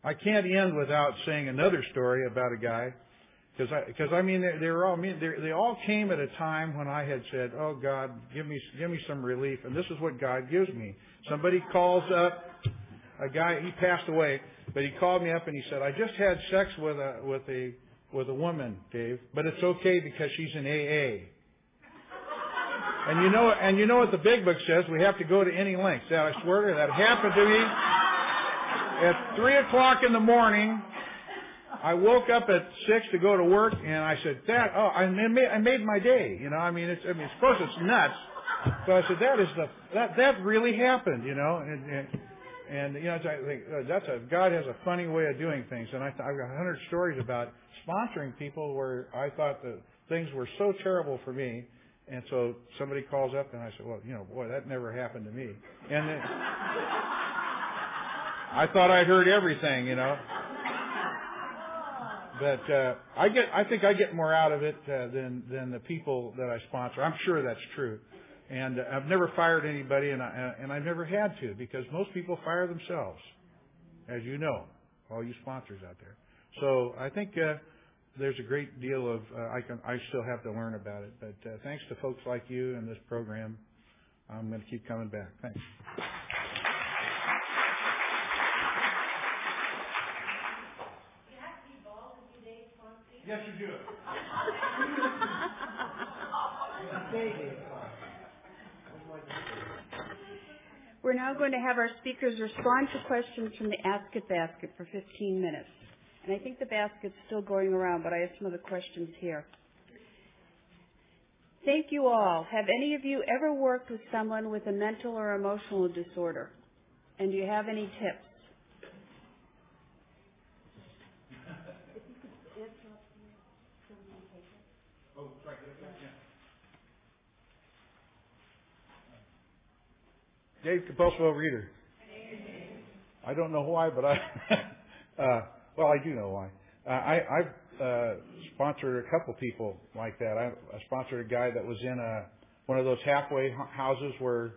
I can't end without saying another story about a guy, because I because I mean they, they were all mean they all came at a time when I had said, oh God, give me give me some relief, and this is what God gives me. Somebody calls up a guy, he passed away, but he called me up and he said, I just had sex with a with a with a woman, Dave, but it's okay because she's in AA. And you know, and you know what the big book says? We have to go to any lengths. That I swear to that happened to me at three o'clock in the morning. I woke up at six to go to work, and I said, "That oh, I made, I made my day." You know, I mean, it's I mean, of course it's nuts, but I said, "That is the that that really happened." You know, and, and and you know, I think uh, that's a God has a funny way of doing things, and I, I've got a hundred stories about sponsoring people where I thought that things were so terrible for me, and so somebody calls up and I said, well, you know, boy, that never happened to me, and then, I thought I'd heard everything, you know. But uh, I get, I think I get more out of it uh, than than the people that I sponsor. I'm sure that's true. And I've never fired anybody, and I and I've never had to because most people fire themselves, as you know, all you sponsors out there. So I think uh, there's a great deal of uh, I can I still have to learn about it. But uh, thanks to folks like you and this program, I'm going to keep coming back. Thanks. Yes, you do. We're now going to have our speakers respond to questions from the Ask It basket for 15 minutes. And I think the basket's still going around, but I have some of the questions here. Thank you all. Have any of you ever worked with someone with a mental or emotional disorder? And do you have any tips? Dave Compulsive Overeater. I don't know why, but I, uh, well, I do know why. Uh, I, I've uh, sponsored a couple people like that. I, I sponsored a guy that was in a one of those halfway houses where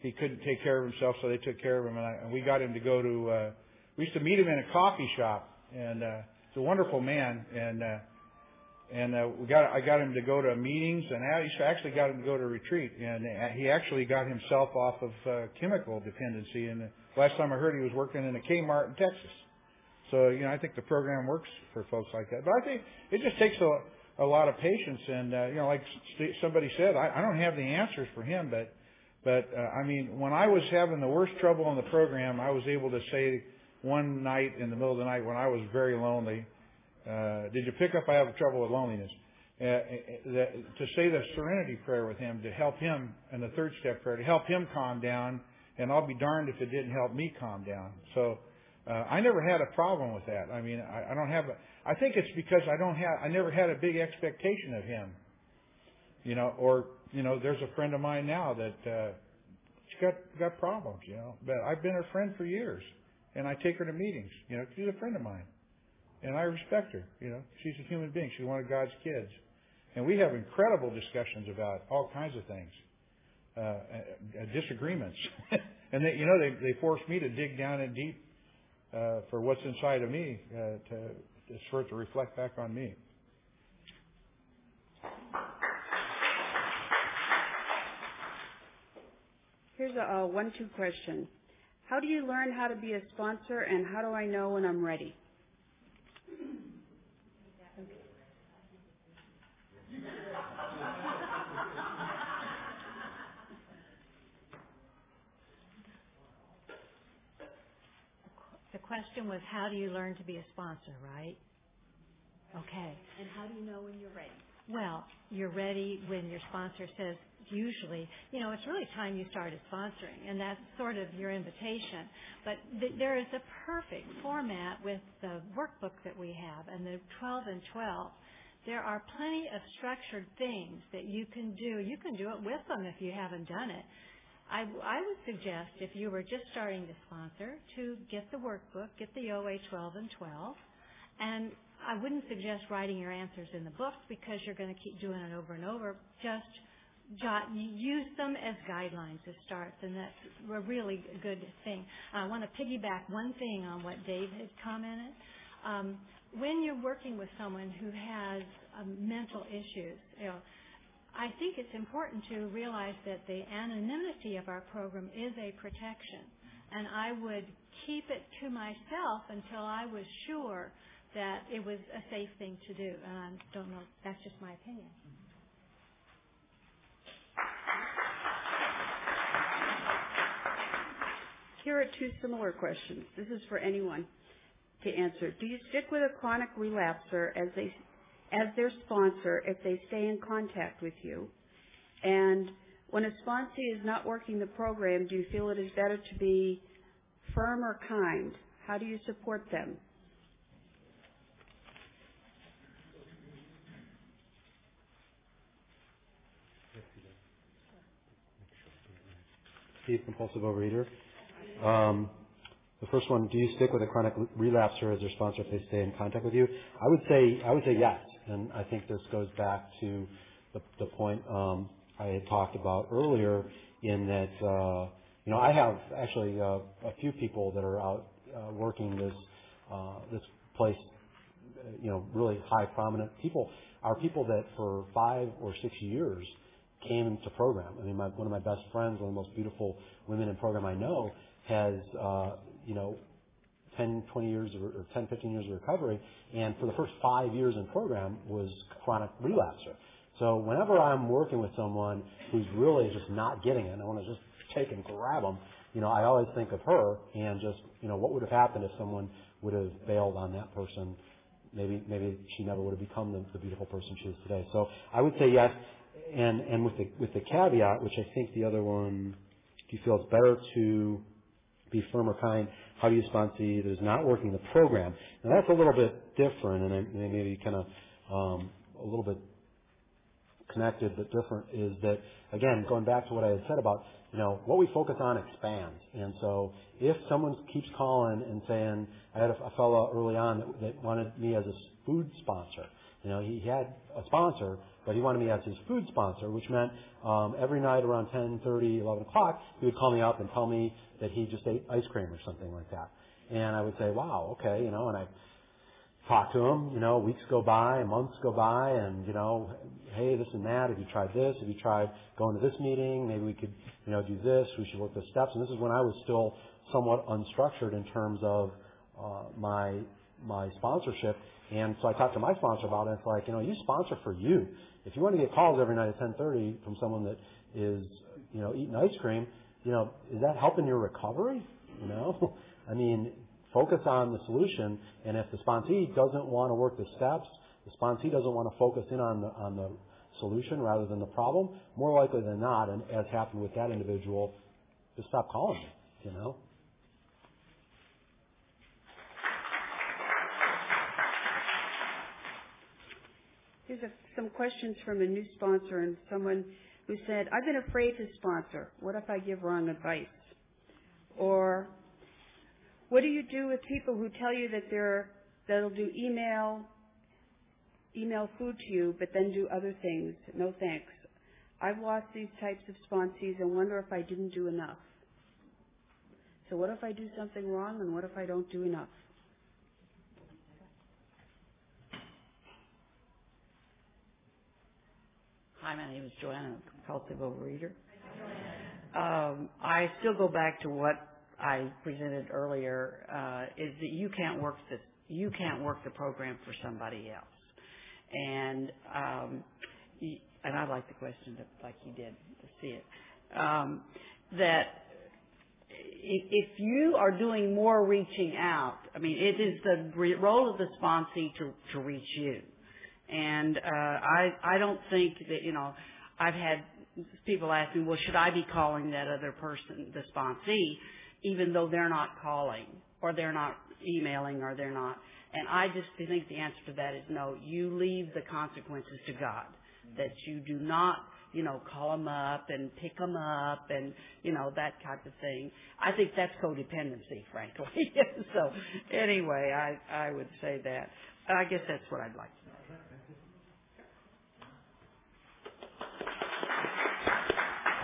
he couldn't take care of himself, so they took care of him, and, I, and we got him to go to. Uh, we used to meet him in a coffee shop, and uh, he's a wonderful man, and uh, and uh, we got I got him to go to meetings, and I actually got him to go to retreat, and uh, he actually got himself off of uh, chemical dependency. And last time I heard, he was working in a Kmart in Texas. So you know, I think the program works for folks like that. But I think it just takes a, a lot of patience, and uh, you know, like somebody said, I, I don't have the answers for him, but but uh, I mean, when I was having the worst trouble in the program, I was able to say one night in the middle of the night when I was very lonely uh, did you pick up I have trouble with loneliness? Uh, uh, that, to say the serenity prayer with him to help him and the third step prayer to help him calm down and I'll be darned if it didn't help me calm down. So uh, I never had a problem with that. I mean, I, I don't have a. I think it's because I don't have. I never had a big expectation of him. You know, or you know, there's a friend of mine now that uh, she's got got problems. You know, but I've been her friend for years, and I take her to meetings. You know, she's a friend of mine and I respect her. You know, she's a human being. She's one of God's kids, and we have incredible discussions about all kinds of things, uh, uh, disagreements, and they, you know, they they force me to dig down in deep uh, for what's inside of me uh, to for it to reflect back on me. Here's a, one-two question. How do you learn how to be a sponsor, and how do I know when I'm ready? The question was, how do you learn to be a sponsor, right? Okay. And how do you know when you're ready? Well, you're ready when your sponsor says, usually, you know, it's really time you started sponsoring, and that's sort of your invitation. But th- there is a perfect format with the workbook that we have and the 12 and 12 there are plenty of structured things that you can do. You can do it with them if you haven't done it. I, I would suggest if you were just starting to sponsor to get the workbook, get the OA 12 and 12, and I wouldn't suggest writing your answers in the books because you're going to keep doing it over and over. Just jot, use them as guidelines as starts, and that's a really good thing. I want to piggyback one thing on what Dave had commented. Um, when you're working with someone who has um, mental issues, you know, I think it's important to realize that the anonymity of our program is a protection, and I would keep it to myself until I was sure that it was a safe thing to do. And I don't know, that's just my opinion. Here are two similar questions. This is for anyone to answer. Do you stick with a chronic relapser as they as their sponsor if they stay in contact with you? And when a sponsee is not working the program, do you feel it is better to be firm or kind? How do you support them? Steve, compulsive overeater. Um, the first one, do you stick with a chronic relapser as your sponsor if they stay in contact with you? I would say I would say yes, and I think this goes back to the, the point um, I had talked about earlier in that uh, you know I have actually uh, a few people that are out uh, working this uh, this place, you know, really high prominent people are people that for five or six years came into program. I mean, my, one of my best friends, one of the most beautiful women in program I know, has uh, you know 10, 20 years or 10, 15 years of recovery, and for the first five years in program was chronic relapser. So whenever I'm working with someone who's really just not getting it, and I want to just take and grab them, you know, I always think of her and just, you know, what would have happened if someone would have bailed on that person? Maybe, maybe she never would have become the, the beautiful person she is today. So I would say yes, and and with the with the caveat, which I think the other one, do you feel it's better to be firm or kind? How do you sponsee that is not working the program? Now that's a little bit different, and maybe kind of um, a little bit connected but different. Is that again going back to what I had said about you know what we focus on expands, and so if someone keeps calling and saying, I had a, a fellow early on that, that wanted me as a food sponsor. You know, he had a sponsor, but he wanted me as his food sponsor, which meant um, every night around 10:30, 11 o'clock, he would call me up and tell me that he just ate ice cream or something like that. And I would say, wow, okay, you know, and I talk to him, you know, weeks go by, months go by, and, you know, hey, this and that, have you tried this? Have you tried going to this meeting? Maybe we could, you know, do this. We should work the steps. And this is when I was still somewhat unstructured in terms of uh, my my sponsorship. And so I talked to my sponsor about it. It's like, you know, you sponsor for you. If you want to get calls every night at 10:30 from someone that is, you know, eating ice cream, you know, is that helping your recovery? You know, I mean, focus on the solution. And if the sponsee doesn't want to work the steps, the sponsee doesn't want to focus in on the on the solution rather than the problem. More likely than not, and as happened with that individual, just stop calling me. You know. Here's a, some questions from a new sponsor and someone who said, I've been afraid to sponsor. What if I give wrong advice? Or, what do you do with people who tell you that they're, that'll do email, email food to you, but then do other things? No thanks. I've lost these types of sponsees and wonder if I didn't do enough. So what if I do something wrong and what if I don't do enough? Hi, my name is Joanna. I'm a compulsive overeater. Um, I still go back to what I presented earlier, uh, is that you can't work the you can't work the program for somebody else. And um, and I like the question like you did to see it. Um, that if you are doing more reaching out, I mean, it is the role of the sponsee to, to reach you. And uh, I I don't think that you know I've had people ask me, well, should I be calling that other person the sponsee, even though they're not calling or they're not emailing or they're not. And I just think the answer to that is no. You leave the consequences to God. That you do not, you know, call them up and pick them up and, you know, that type of thing. I think that's codependency, frankly. so anyway, I, I would say that. I guess that's what I'd like to say.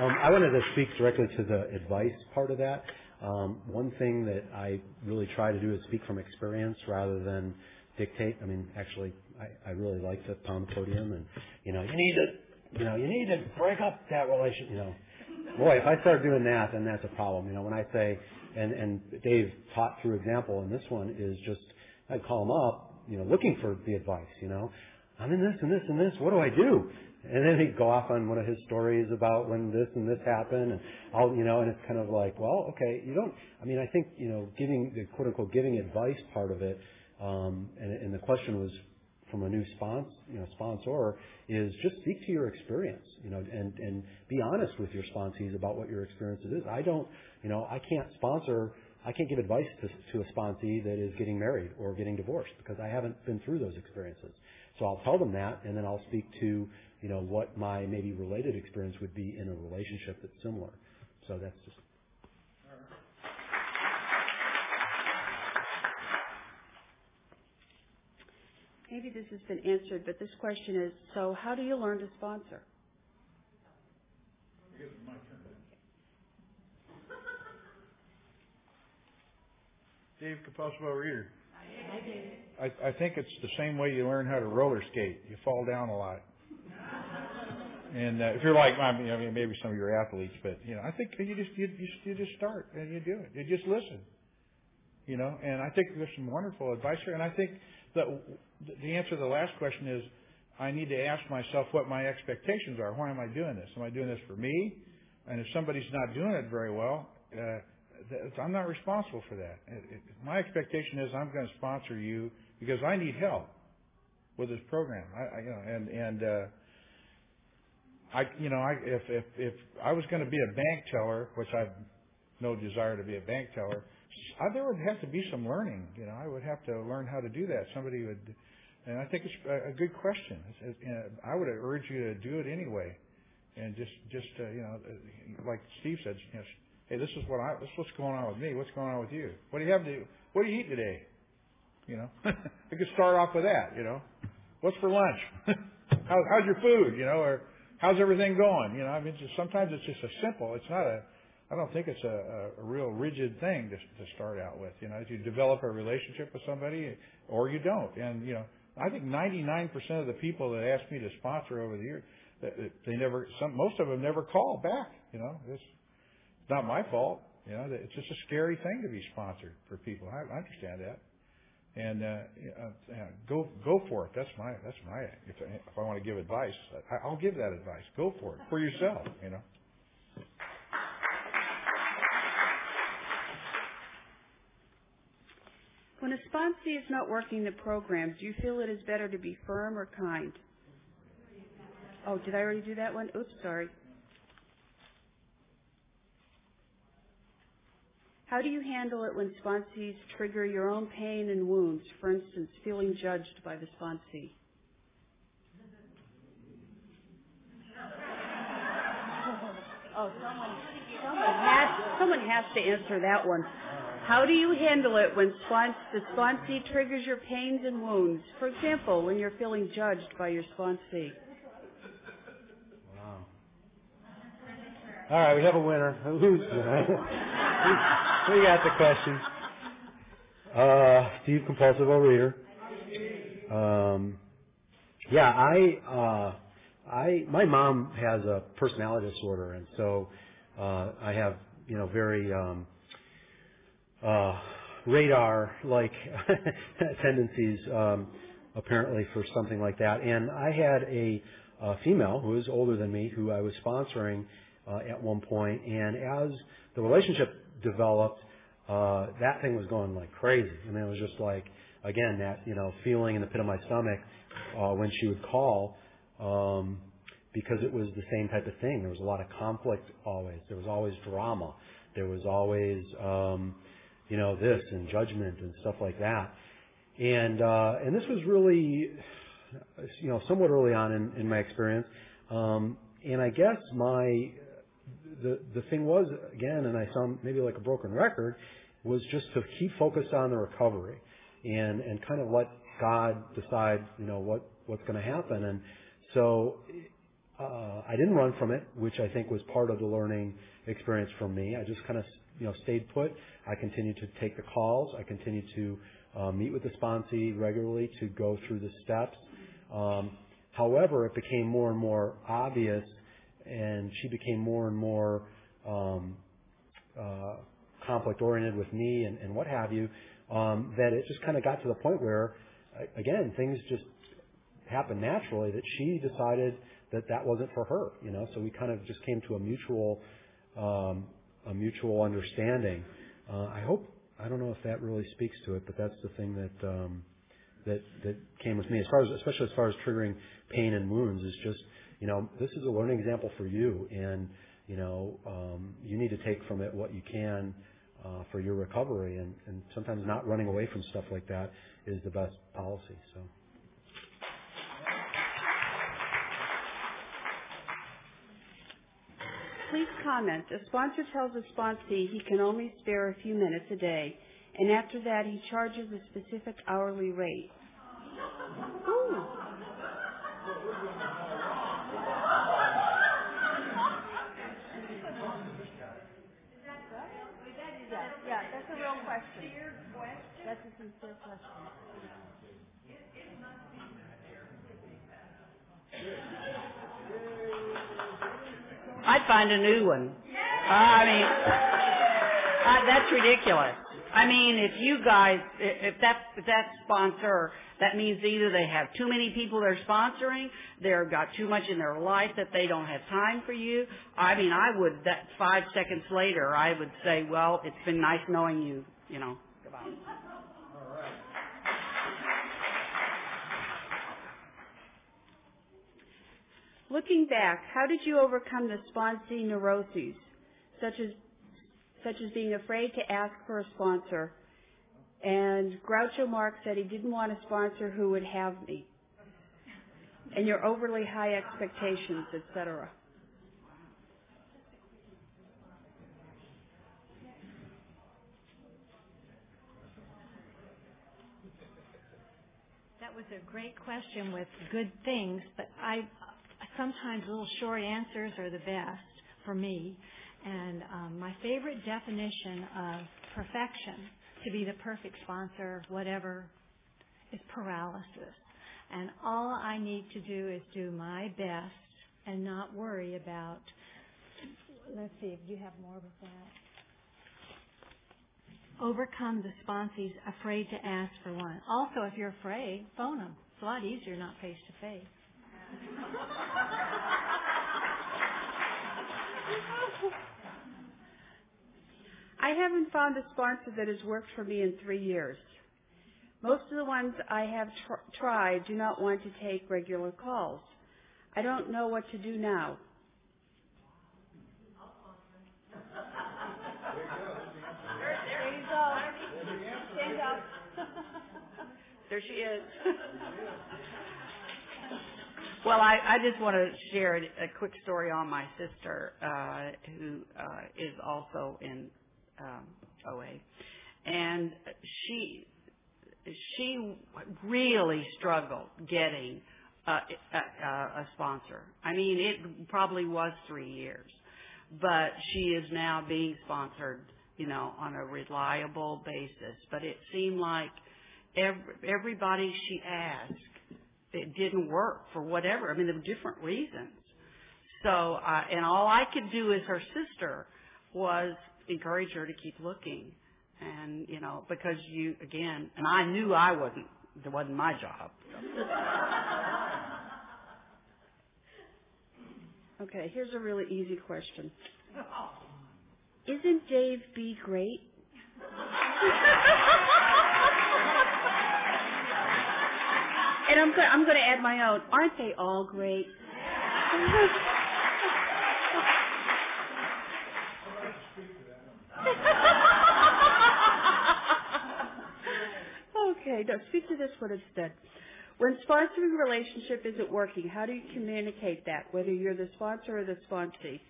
Um, I wanted to speak directly to the advice part of that. Um, one thing that I really try to do is speak from experience rather than dictate. I mean, actually, I, I really like to pound the podium and, you know, you need to, you know, you need to break up that relation, you know. Boy, if I start doing that, then that's a problem. You know, when I say, and, and Dave taught through example, and this one is just, I'd call him up, you know, looking for the advice, you know. I'm in this and this and this. What do I do? And then he'd go off on one of his stories about when this and this happened and all, you know, and it's kind of like, well, okay, you don't, I mean, I think, you know, giving, the quote unquote giving advice part of it, um, and, and the question was from a new sponsor, you know, sponsor is just speak to your experience, you know, and, and be honest with your sponsees about what your experience is. I don't, you know, I can't sponsor, I can't give advice to, to a sponsee that is getting married or getting divorced because I haven't been through those experiences. So I'll tell them that and then I'll speak to you know, what my maybe related experience would be in a relationship that's similar. So that's just. Maybe this has been answered, but this question is, so how do you learn to sponsor? Dave Compulsive Overeater. I, I think it's the same way you learn how to roller skate. You fall down a lot. And uh, if you're like, I mean, I mean, maybe some of your athletes, but you know, I think you just you, you you just start and you do it. You just listen. You know, and I think there's some wonderful advice here. And I think that the answer to the last question is, I need to ask myself what my expectations are. Why am I doing this? Am I doing this for me? And if somebody's not doing it very well, uh, I'm not responsible for that. My expectation is I'm going to sponsor you because I need help with this program. I, I you know, and and uh, I, you know, I, if if if I was going to be a bank teller, which I've no desire to be a bank teller, I, there would have to be some learning. You know, I would have to learn how to do that. Somebody would, and I think it's a, good question. It's, it, uh, I would urge you to do it anyway, and just just uh, you know, uh, like Steve said, you know, hey, this is what I, this is what's going on with me. What's going on with you? What do you have to? What do you eat today? You know, we could start off with that. You know, what's for lunch? How, how's your food? You know, or how's everything going? You know, I mean, just, sometimes it's just a simple. It's not a. I don't think it's a, a, real rigid thing to, to start out with. You know, as you develop a relationship with somebody, or you don't. And you know, I think 99% of the people that ask me to sponsor over the years, they never. Some most of them never call back. You know, it's not my fault. You know, it's just a scary thing to be sponsored for people. I, I understand that and uh, uh, go go for it. That's my that's my if if I want to give advice, I, I'll give that advice. Go for it for yourself. You know. When a sponsee is not working the program, do you feel it is better to be firm or kind? Oh, did I already do that one? Oops, sorry. How do you handle it when sponsees trigger your own pain and wounds? For instance, feeling judged by the sponsee. Oh, someone, someone has, someone has to answer that one. How do you handle it when spons- the sponsee triggers your pains and wounds? For example, when you're feeling judged by your sponsee. Wow. All right, we have a winner. Who's we got the question. Uh, Steve, compulsive overeater. Um, yeah, I, uh, I, my mom has a personality disorder, and so uh, I have, you know, very um, uh, radar-like tendencies, um, apparently, for something like that. And I had a, a female who was older than me, who I was sponsoring uh, at one point, and as the relationship developed, uh, that thing was going like crazy. I mean, it was just like, again, that, you know, feeling in the pit of my stomach, uh, when she would call, um, because it was the same type of thing. There was a lot of conflict always. There was always drama. There was always, um, you know, this and judgment and stuff like that. and uh, and this was really, you know, somewhat early on in, in my experience. Um, and I guess my the the thing was again, and I sound maybe like a broken record, was just to keep focused on the recovery and and kind of let God decide, you know, what what's going to happen. And so uh, I didn't run from it, which I think was part of the learning experience for me. I just kind of you know stayed put. I continued to take the calls. I continued to uh, meet with the sponsee regularly to go through the steps. Um, however, it became more and more obvious, and she became more and more um, uh, conflict oriented with me and, and what have you. Um, that it just kind of got to the point where, again, things just happened naturally. That she decided that that wasn't for her, you know. So we kind of just came to a mutual um, a mutual understanding. Uh, I hope I don't know if that really speaks to it, but that's the thing that um, that that came with me. As far as especially as far as triggering pain and wounds is just you know this is a learning example for you. And you know um, you need to take from it what you can uh, for your recovery. And, and sometimes not running away from stuff like that is the best policy. So. Please comment. A sponsor tells a sponsee he can only spare a few minutes a day, and after that he charges a specific hourly rate. Yeah, that's a real question. That's a sincere question. I'd find a new one. I mean, that's ridiculous. I mean, if you guys, if that if that sponsor, that means either they have too many people they're sponsoring, they've got too much in their life that they don't have time for you. I mean, I would that five seconds later, I would say, well, it's been nice knowing you. You know, goodbye. All right. Looking back, how did you overcome the sponsee neuroses, such as such as being afraid to ask for a sponsor? And Groucho Marx said he didn't want a sponsor who would have me. And your overly high expectations, etc. That was a great question with good things, but I sometimes little short answers are the best for me. And um, my favorite definition of perfection, to be the perfect sponsor, whatever, is paralysis. And all I need to do is do my best and not worry about. Let's see if you have more with that. Overcome the sponsees afraid to ask for one. Also, if you're afraid, phone them. It's a lot easier not face to face. I haven't found a sponsor that has worked for me in three years. Most of the ones I have tr- tried do not want to take regular calls. I don't know what to do now. There you go. There she is. Well, I, I just want to share a, a quick story on my sister, uh, who uh, is also in um, OA, and she she really struggled getting a, a, a sponsor. I mean, it probably was three years, but she is now being sponsored, you know, on a reliable basis. But it seemed like every, everybody she asked it didn't work for whatever. I mean, there were different reasons. So, uh, and all I could do as her sister was encourage her to keep looking. And, you know, because you, again, and I knew I wasn't, it wasn't my job. Okay, here's a really easy question. Isn't Dave B great? And I'm going, I'm to add my own. Aren't they all great? Okay, no, speak to this one instead. When sponsoring relationship isn't working, how do you communicate that, whether you're the sponsor or the sponsee?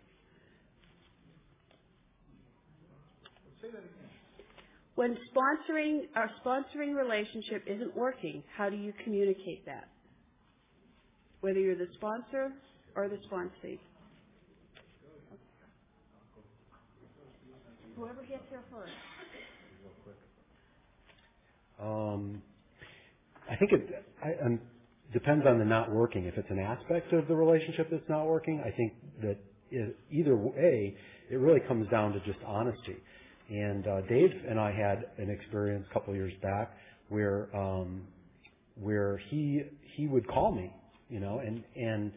When sponsoring our sponsoring relationship isn't working, how do you communicate that? Whether you're the sponsor or the sponsee. Whoever gets here first. Um, I think it I, um, depends on the not working. If it's an aspect of the relationship that's not working, I think that it, either way, it really comes down to just honesty. And uh, Dave and I had an experience a couple of years back where um, where he he would call me, you know, and and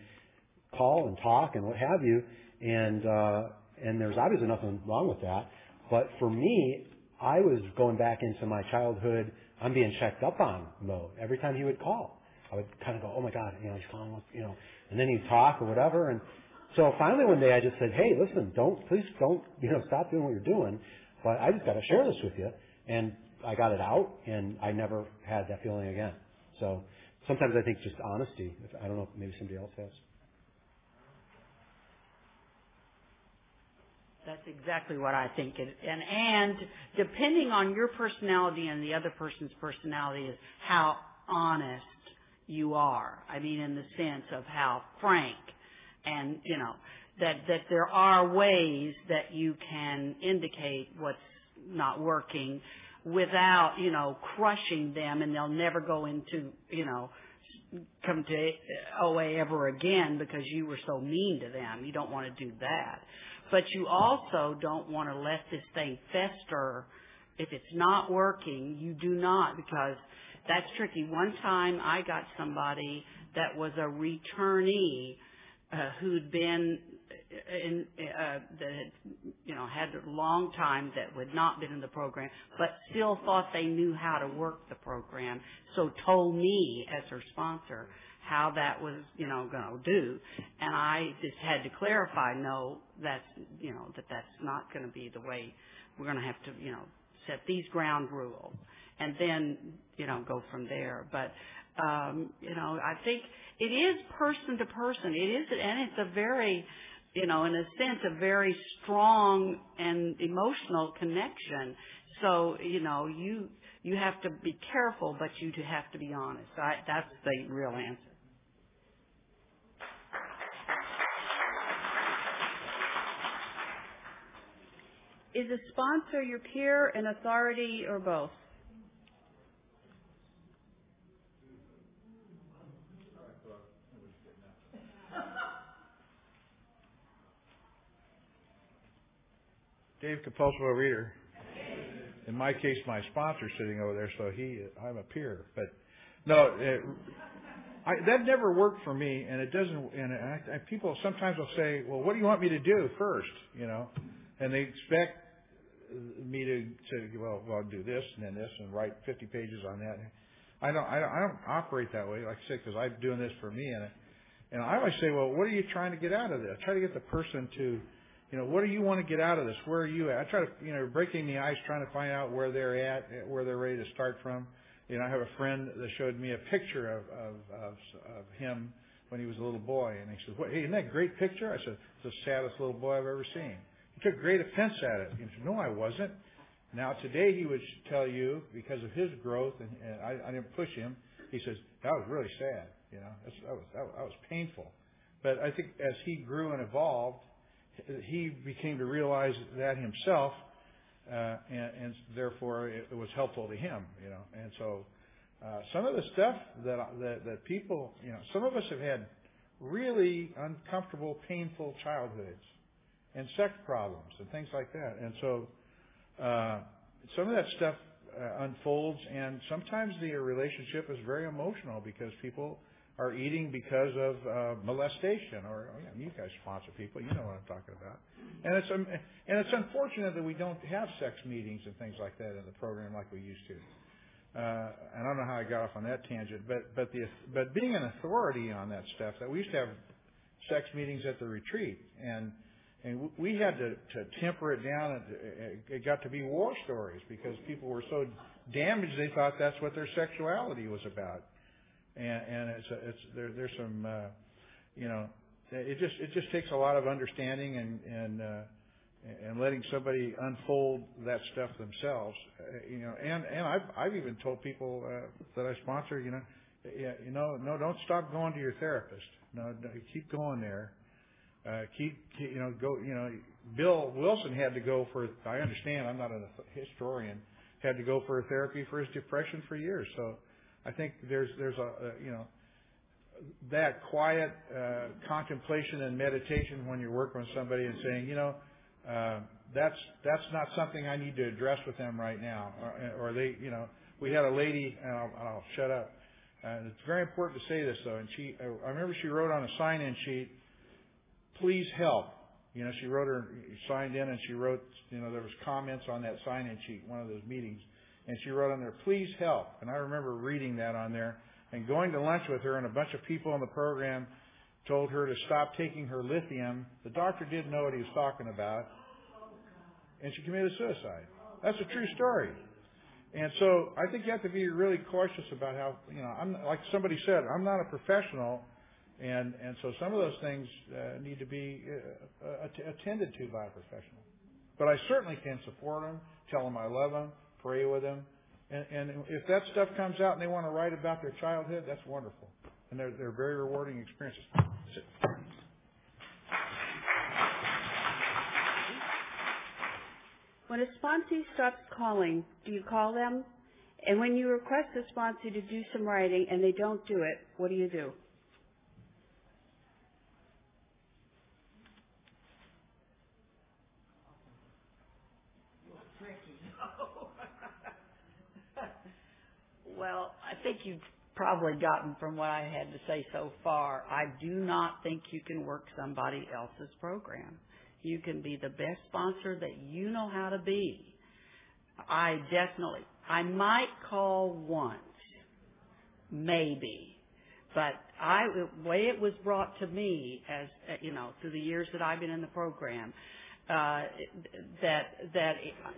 call and talk and what have you, and uh, and there's obviously nothing wrong with that. But for me, I was going back into my childhood. I'm being checked up on mode every time he would call. I would kind of go, oh my god, you know, he's calling, you know, and then he'd talk or whatever. And so finally one day I just said, hey, listen, don't please don't you know stop doing what you're doing. But I just got to share this with you. And I got it out, and I never had that feeling again. So sometimes I think just honesty. I don't know maybe somebody else has. That's exactly what I think. And, and and depending on your personality and the other person's personality is how honest you are. I mean, in the sense of how frank and you know that that there are ways that you can indicate what's not working without you know crushing them and they'll never go into you know come to OA ever again because you were so mean to them. You don't want to do that. But you also don't want to let this thing fester. If it's not working, you do not because that's tricky. One time I got somebody that was a returnee uh, who'd been in, uh, that you know, had a long time that would not been in the program, but still thought they knew how to work the program. So told me as her sponsor how that was, you know, going to do. And I just had to clarify, no, that's, you know, that that's not going to be the way we're going to have to, you know, set these ground rules and then, you know, go from there. But, um, you know, I think it is person to person. It is, and it's a very, you know, in a sense, a very strong and emotional connection. So, you know, you you have to be careful, but you have to be honest. I, that's the real answer. Is a sponsor your peer, an authority, or both? Dave Compulsive Overeater. In my case, my sponsor's sitting over there, so he, I'm a peer. But no, it, I, that never worked for me, and it doesn't. And I, people sometimes will say, "Well, what do you want me to do first? You know, and they expect me to to well, well, do this and then this and write 50 pages on that. I don't, I don't, I don't operate that way. Like I said, because I'm doing this for me, and and I always say, well, what are you trying to get out of this? I try to get the person to you know, what do you want to get out of this? Where are you at? I try to, you know, breaking the ice, trying to find out where they're at, where they're ready to start from. You know, I have a friend that showed me a picture of of of, of him when he was a little boy, and he says, "What? Hey, isn't that a great picture?" I said, "It's the saddest little boy I've ever seen." He took great offense at it. He said, "No, I wasn't." Now today he would tell you because of his growth, and, and I, I didn't push him. He says that was really sad. You know, That's, that was that, that was painful. But I think as he grew and evolved, he became to realize that himself, uh, and, and therefore it, it was helpful to him, you know. And so, uh, some of the stuff that, that that people, you know, some of us have had really uncomfortable, painful childhoods, and sex problems and things like that. And so, uh, some of that stuff uh, unfolds, and sometimes the relationship is very emotional because people are eating because of uh, molestation, or oh, yeah, you guys sponsor people, you know what I'm talking about. And it's um, and it's unfortunate that we don't have sex meetings and things like that in the program like we used to. Uh, and I don't know how I got off on that tangent, but but the but being an authority on that stuff, that we used to have sex meetings at the retreat, and and we had to, to temper it down. And it got to be war stories because people were so damaged they thought that's what their sexuality was about. And, and it's, it's there, there's some, uh, you know, it just it just takes a lot of understanding and and uh, and letting somebody unfold that stuff themselves. Uh, you know, and and I've I've even told people uh, that I sponsor, you know, yeah, you know, no, don't stop going to your therapist. No, no keep going there. Uh, keep, keep, you know, go, you know, Bill Wilson had to go for, I understand, I'm not a historian, had to go for a therapy for his depression for years. So I think there's, there's a, a you know, that quiet, uh, contemplation and meditation when you're working with somebody and saying, you know, uh, that's, that's not something I need to address with them right now. Or, or they, you know, we had a lady, and I'll, I'll shut up. Uh, it's very important to say this though, and she, I remember she wrote on a sign-in sheet, please help. You know, she wrote her, signed in and she wrote, you know, there was comments on that sign-in sheet, one of those meetings, and she wrote on there, please help. And I remember reading that on there and going to lunch with her and a bunch of people in the program told her to stop taking her lithium. The doctor didn't know what he was talking about. And she committed suicide. That's a true story. And so I think you have to be really cautious about how, you know, I'm like somebody said, I'm not a professional and and so some of those things uh, need to be uh, uh attended to by a professional. But I certainly can support them, tell them I love them, pray with them, and, and if that stuff comes out and they want to write about their childhood, that's wonderful, and they're they're very rewarding experiences. When a sponsee stops calling, do you call them? And when you request the sponsee to do some writing and they don't do it, what do you do? Well, I think you've probably gotten from what I had to say so far. I do not think you can work somebody else's program. You can be the best sponsor that you know how to be. I definitely, I might call once, maybe, but I, the way it was brought to me as, you know, through the years that I've been in the program, uh, that that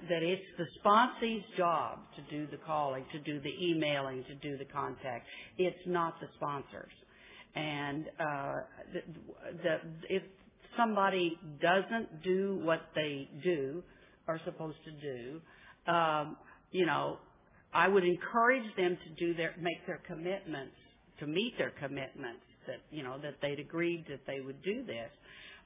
that it's the sponsee's job to do the calling, to do the emailing, to do the contact. It's not the sponsors. And uh, the, the, if somebody doesn't do what they do are supposed to do, um, you know, I would encourage them to do their make their commitments to meet their commitments that you know that they'd agreed that they would do this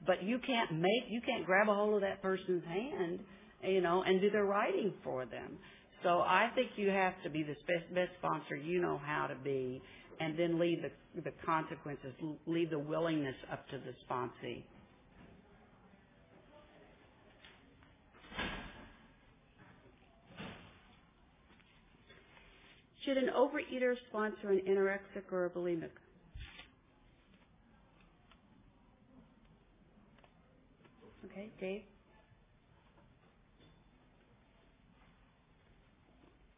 but you can't make, you can't grab a hold of that person's hand, you know, and do their writing for them. So I think you have to be the best, best sponsor you know how to be, and then leave the, the consequences, leave the willingness up to the sponsee. Should an overeater sponsor an anorexic or a bulimic? Okay, Dave?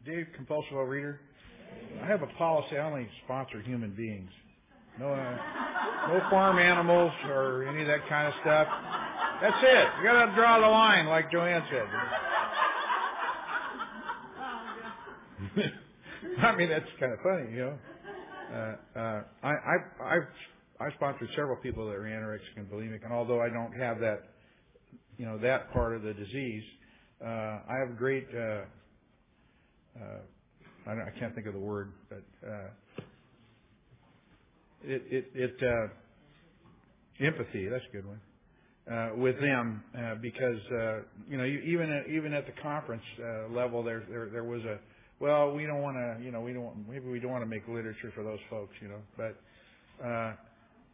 Dave, compulsive overeater. I have a policy. I only sponsor human beings. No, uh, no farm animals or any of that kind of stuff. That's it. You got to draw the line, like Joanne said. I mean, that's kind of funny, you know. Uh, uh, I, I, I've, I sponsored several people that are anorexic and bulimic, and although I don't have that you know, that part of the disease. Uh, I have a great, uh, uh, I, don't, I can't think of the word, but uh, it, it, it uh, empathy. That's a good one. Uh, with them uh, because uh, you know you, even at, even at the conference uh, level there, there there was a well we don't want to you know we don't maybe we don't want to make literature for those folks you know but uh,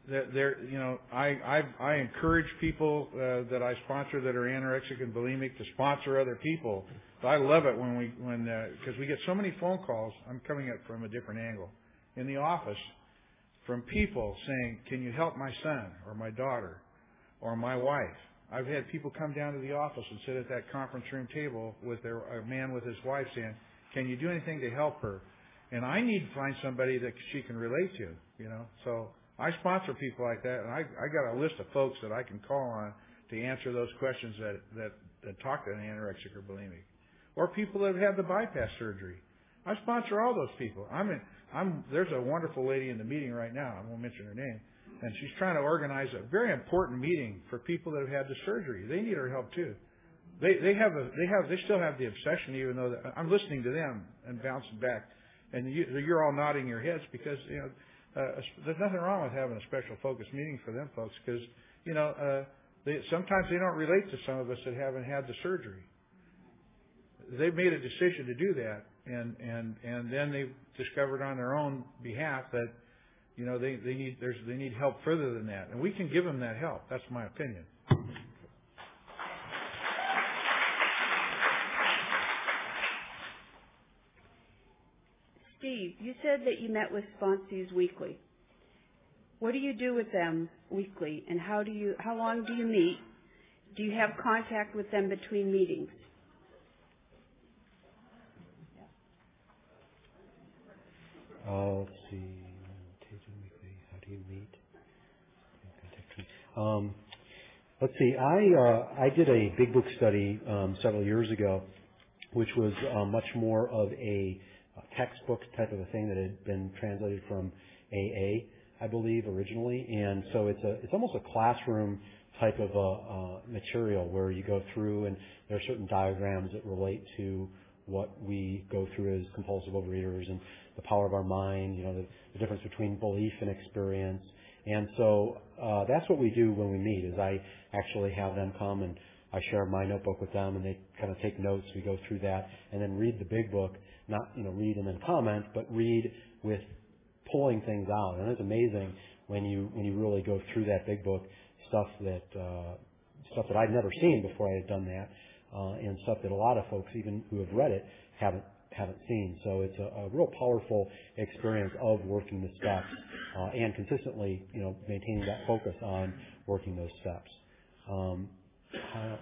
there, you know, I, I, I encourage people uh, that I sponsor that are anorexic and bulimic to sponsor other people. But I love it when we, when, because uh, we get so many phone calls. I'm coming at from a different angle in the office from people saying, "Can you help my son or my daughter or my wife?" I've had people come down to the office and sit at that conference room table with their a man with his wife saying, "Can you do anything to help her?" And I need to find somebody that she can relate to, you know. So I sponsor people like that, and I, I got a list of folks that I can call on to answer those questions that, that, that talk to an anorexic or bulimic. Or people that have had the bypass surgery. I sponsor all those people. I'm in, I'm there's a wonderful lady in the meeting right now. I won't mention her name, and she's trying to organize a very important meeting for people that have had the surgery. They need our help too. They they have a they have they still have the obsession, even though I'm listening to them and bouncing back, and you, you're all nodding your heads because you know uh, there's nothing wrong with having a special focus meeting for them folks because you know uh, they sometimes they don't relate to some of us that haven't had the surgery. They've made a decision to do that, and and and then they've discovered on their own behalf that you know they they need there's they need help further than that, and we can give them that help. That's my opinion. Steve, you said that you met with sponsees weekly. What do you do with them weekly, and how do you how long do you meet? Do you have contact with them between meetings? Uh, let's see. How do you meet? Um, let's see. I uh, I did a big book study um, several years ago, which was uh, much more of a textbook type of a thing that had been translated from AA, I believe, originally. And so it's a it's almost a classroom type of a, uh, material where you go through and there are certain diagrams that relate to what we go through as compulsive overeaters and the power of our mind, you know, the, the difference between belief and experience. And so uh, that's what we do when we meet. Is I actually have them come and I share my notebook with them, and they kind of take notes. We go through that, and then read the big book. Not you know read and then comment, but read with pulling things out. And it's amazing when you when you really go through that big book, stuff that uh, stuff that I'd never seen before I had done that, uh, and stuff that a lot of folks, even who have read it, haven't haven't seen. So it's a, a real powerful experience of working the steps uh, and consistently, you know, maintaining that focus on working those steps. Um, how,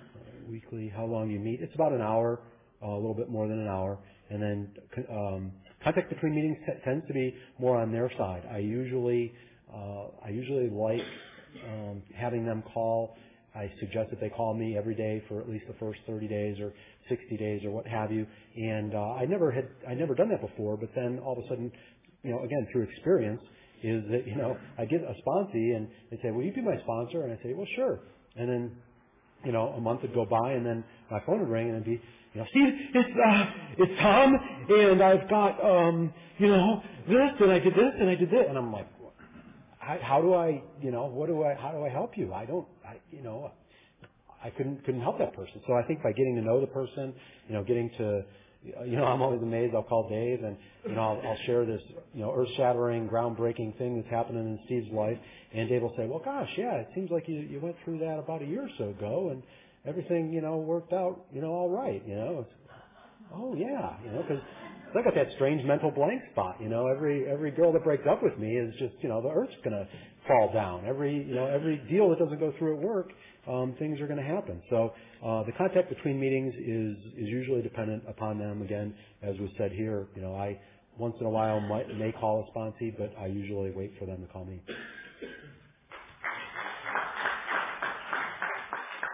weekly, how long you meet? It's about an hour, uh, a little bit more than an hour, and then um, contact between meetings t- tends to be more on their side. I usually uh, I usually like um, having them call. I suggest that they call me every day for at least the first 30 days or 60 days or what have you. And uh, I never had I never done that before, but then all of a sudden, you know, again through experience, is that you know I get a sponsee and they say, "Will you be my sponsor?" And I say, "Well, sure." And then, you know, a month would go by, and then my phone would ring, and it'd be, you know, Steve, it's uh, it's Tom, and I've got um, you know, this, and I did this, and I did this, and I'm like, how, how do I, you know, what do I, how do I help you? I don't, I, you know, I couldn't couldn't help that person. So I think by getting to know the person, you know, getting to you know, I'm always amazed. I'll call Dave and, you know, I'll, I'll share this, you know, earth-shattering, groundbreaking thing that's happening in Steve's life. And Dave will say, well, gosh, yeah, it seems like you, you went through that about a year or so ago and everything, you know, worked out, you know, all right, you know. It's, oh, yeah, you know, because I got that strange mental blank spot, you know. Every, every girl that breaks up with me is just, you know, the earth's to fall down. Every, you know, every deal that doesn't go through at work um, things are going to happen. So uh, the contact between meetings is is usually dependent upon them. Again, as was said here, you know, I once in a while might, may call a sponsee, but I usually wait for them to call me.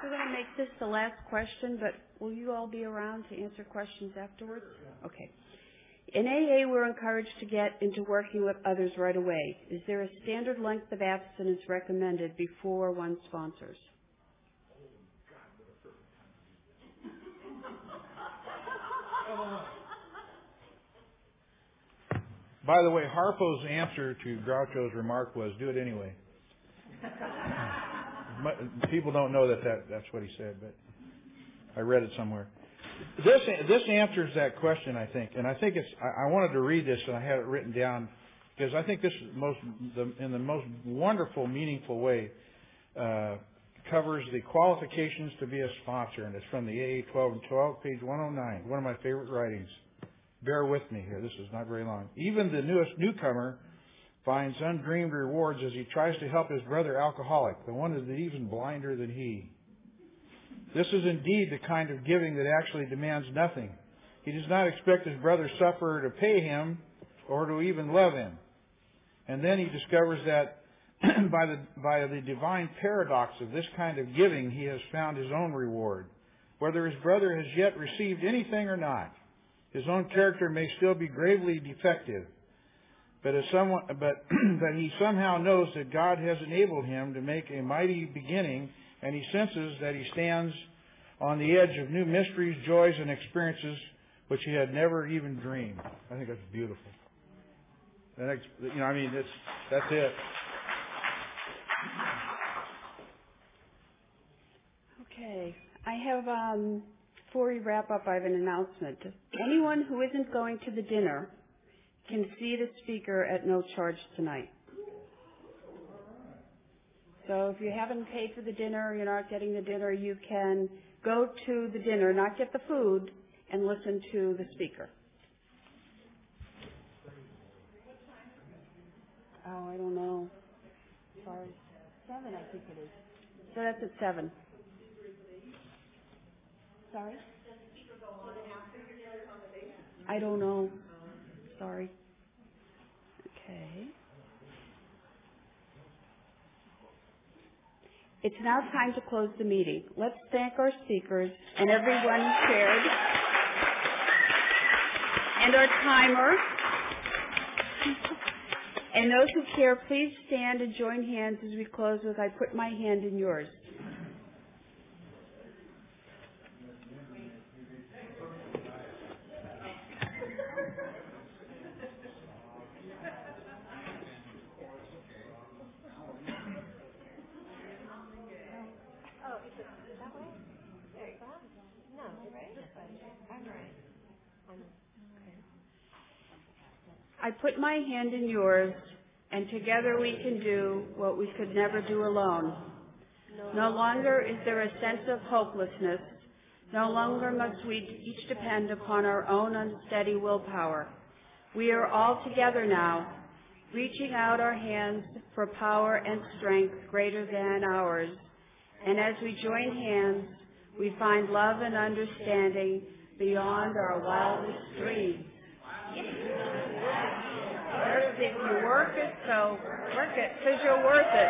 We're going to make this the last question, but will you all be around to answer questions afterwards? Okay. In AA, we're encouraged to get into working with others right away. Is there a standard length of abstinence recommended before one sponsors? By the way, Harpo's answer to Groucho's remark was, "Do it anyway." People don't know that, that that's what he said, but I read it somewhere. This this answers that question, I think, and I think it's. I, I wanted to read this, and I had it written down because I think this most the, in the most wonderful, meaningful way uh, covers the qualifications to be a sponsor, and it's from the AA 12 and 12, page 109. One of my favorite writings. Bear with me here. This is not very long. Even the newest newcomer finds undreamed rewards as he tries to help his brother alcoholic, the one that is even blinder than he. This is indeed the kind of giving that actually demands nothing. He does not expect his brother sufferer to pay him or to even love him. And then he discovers that by the, by the divine paradox of this kind of giving, he has found his own reward, whether his brother has yet received anything or not. His own character may still be gravely defective, but someone, but he somehow knows that God has enabled him to make a mighty beginning, and he senses that he stands on the edge of new mysteries, joys, and experiences which he had never even dreamed. I think that's beautiful. You know, I mean, it's that's it. Okay. I have, um, before we wrap up, I have an announcement. Anyone who isn't going to the dinner can see the speaker at no charge tonight. So if you haven't paid for the dinner, you're not getting the dinner, you can go to the dinner, not get the food, and listen to the speaker. Oh, I don't know. Sorry. Seven, I think it is. So that's at seven. Sorry? I don't know. Sorry. Okay. It's now time to close the meeting. Let's thank our speakers and everyone who shared. And our timer. And those who care, please stand and join hands as we close with I put my hand in yours. I put my hand in yours, and together we can do what we could never do alone. No longer is there a sense of hopelessness. No longer must we each depend upon our own unsteady willpower. We are all together now, reaching out our hands for power and strength greater than ours. And as we join hands, we find love and understanding beyond our wildest dreams. If you work it, so work it, because you're worth it.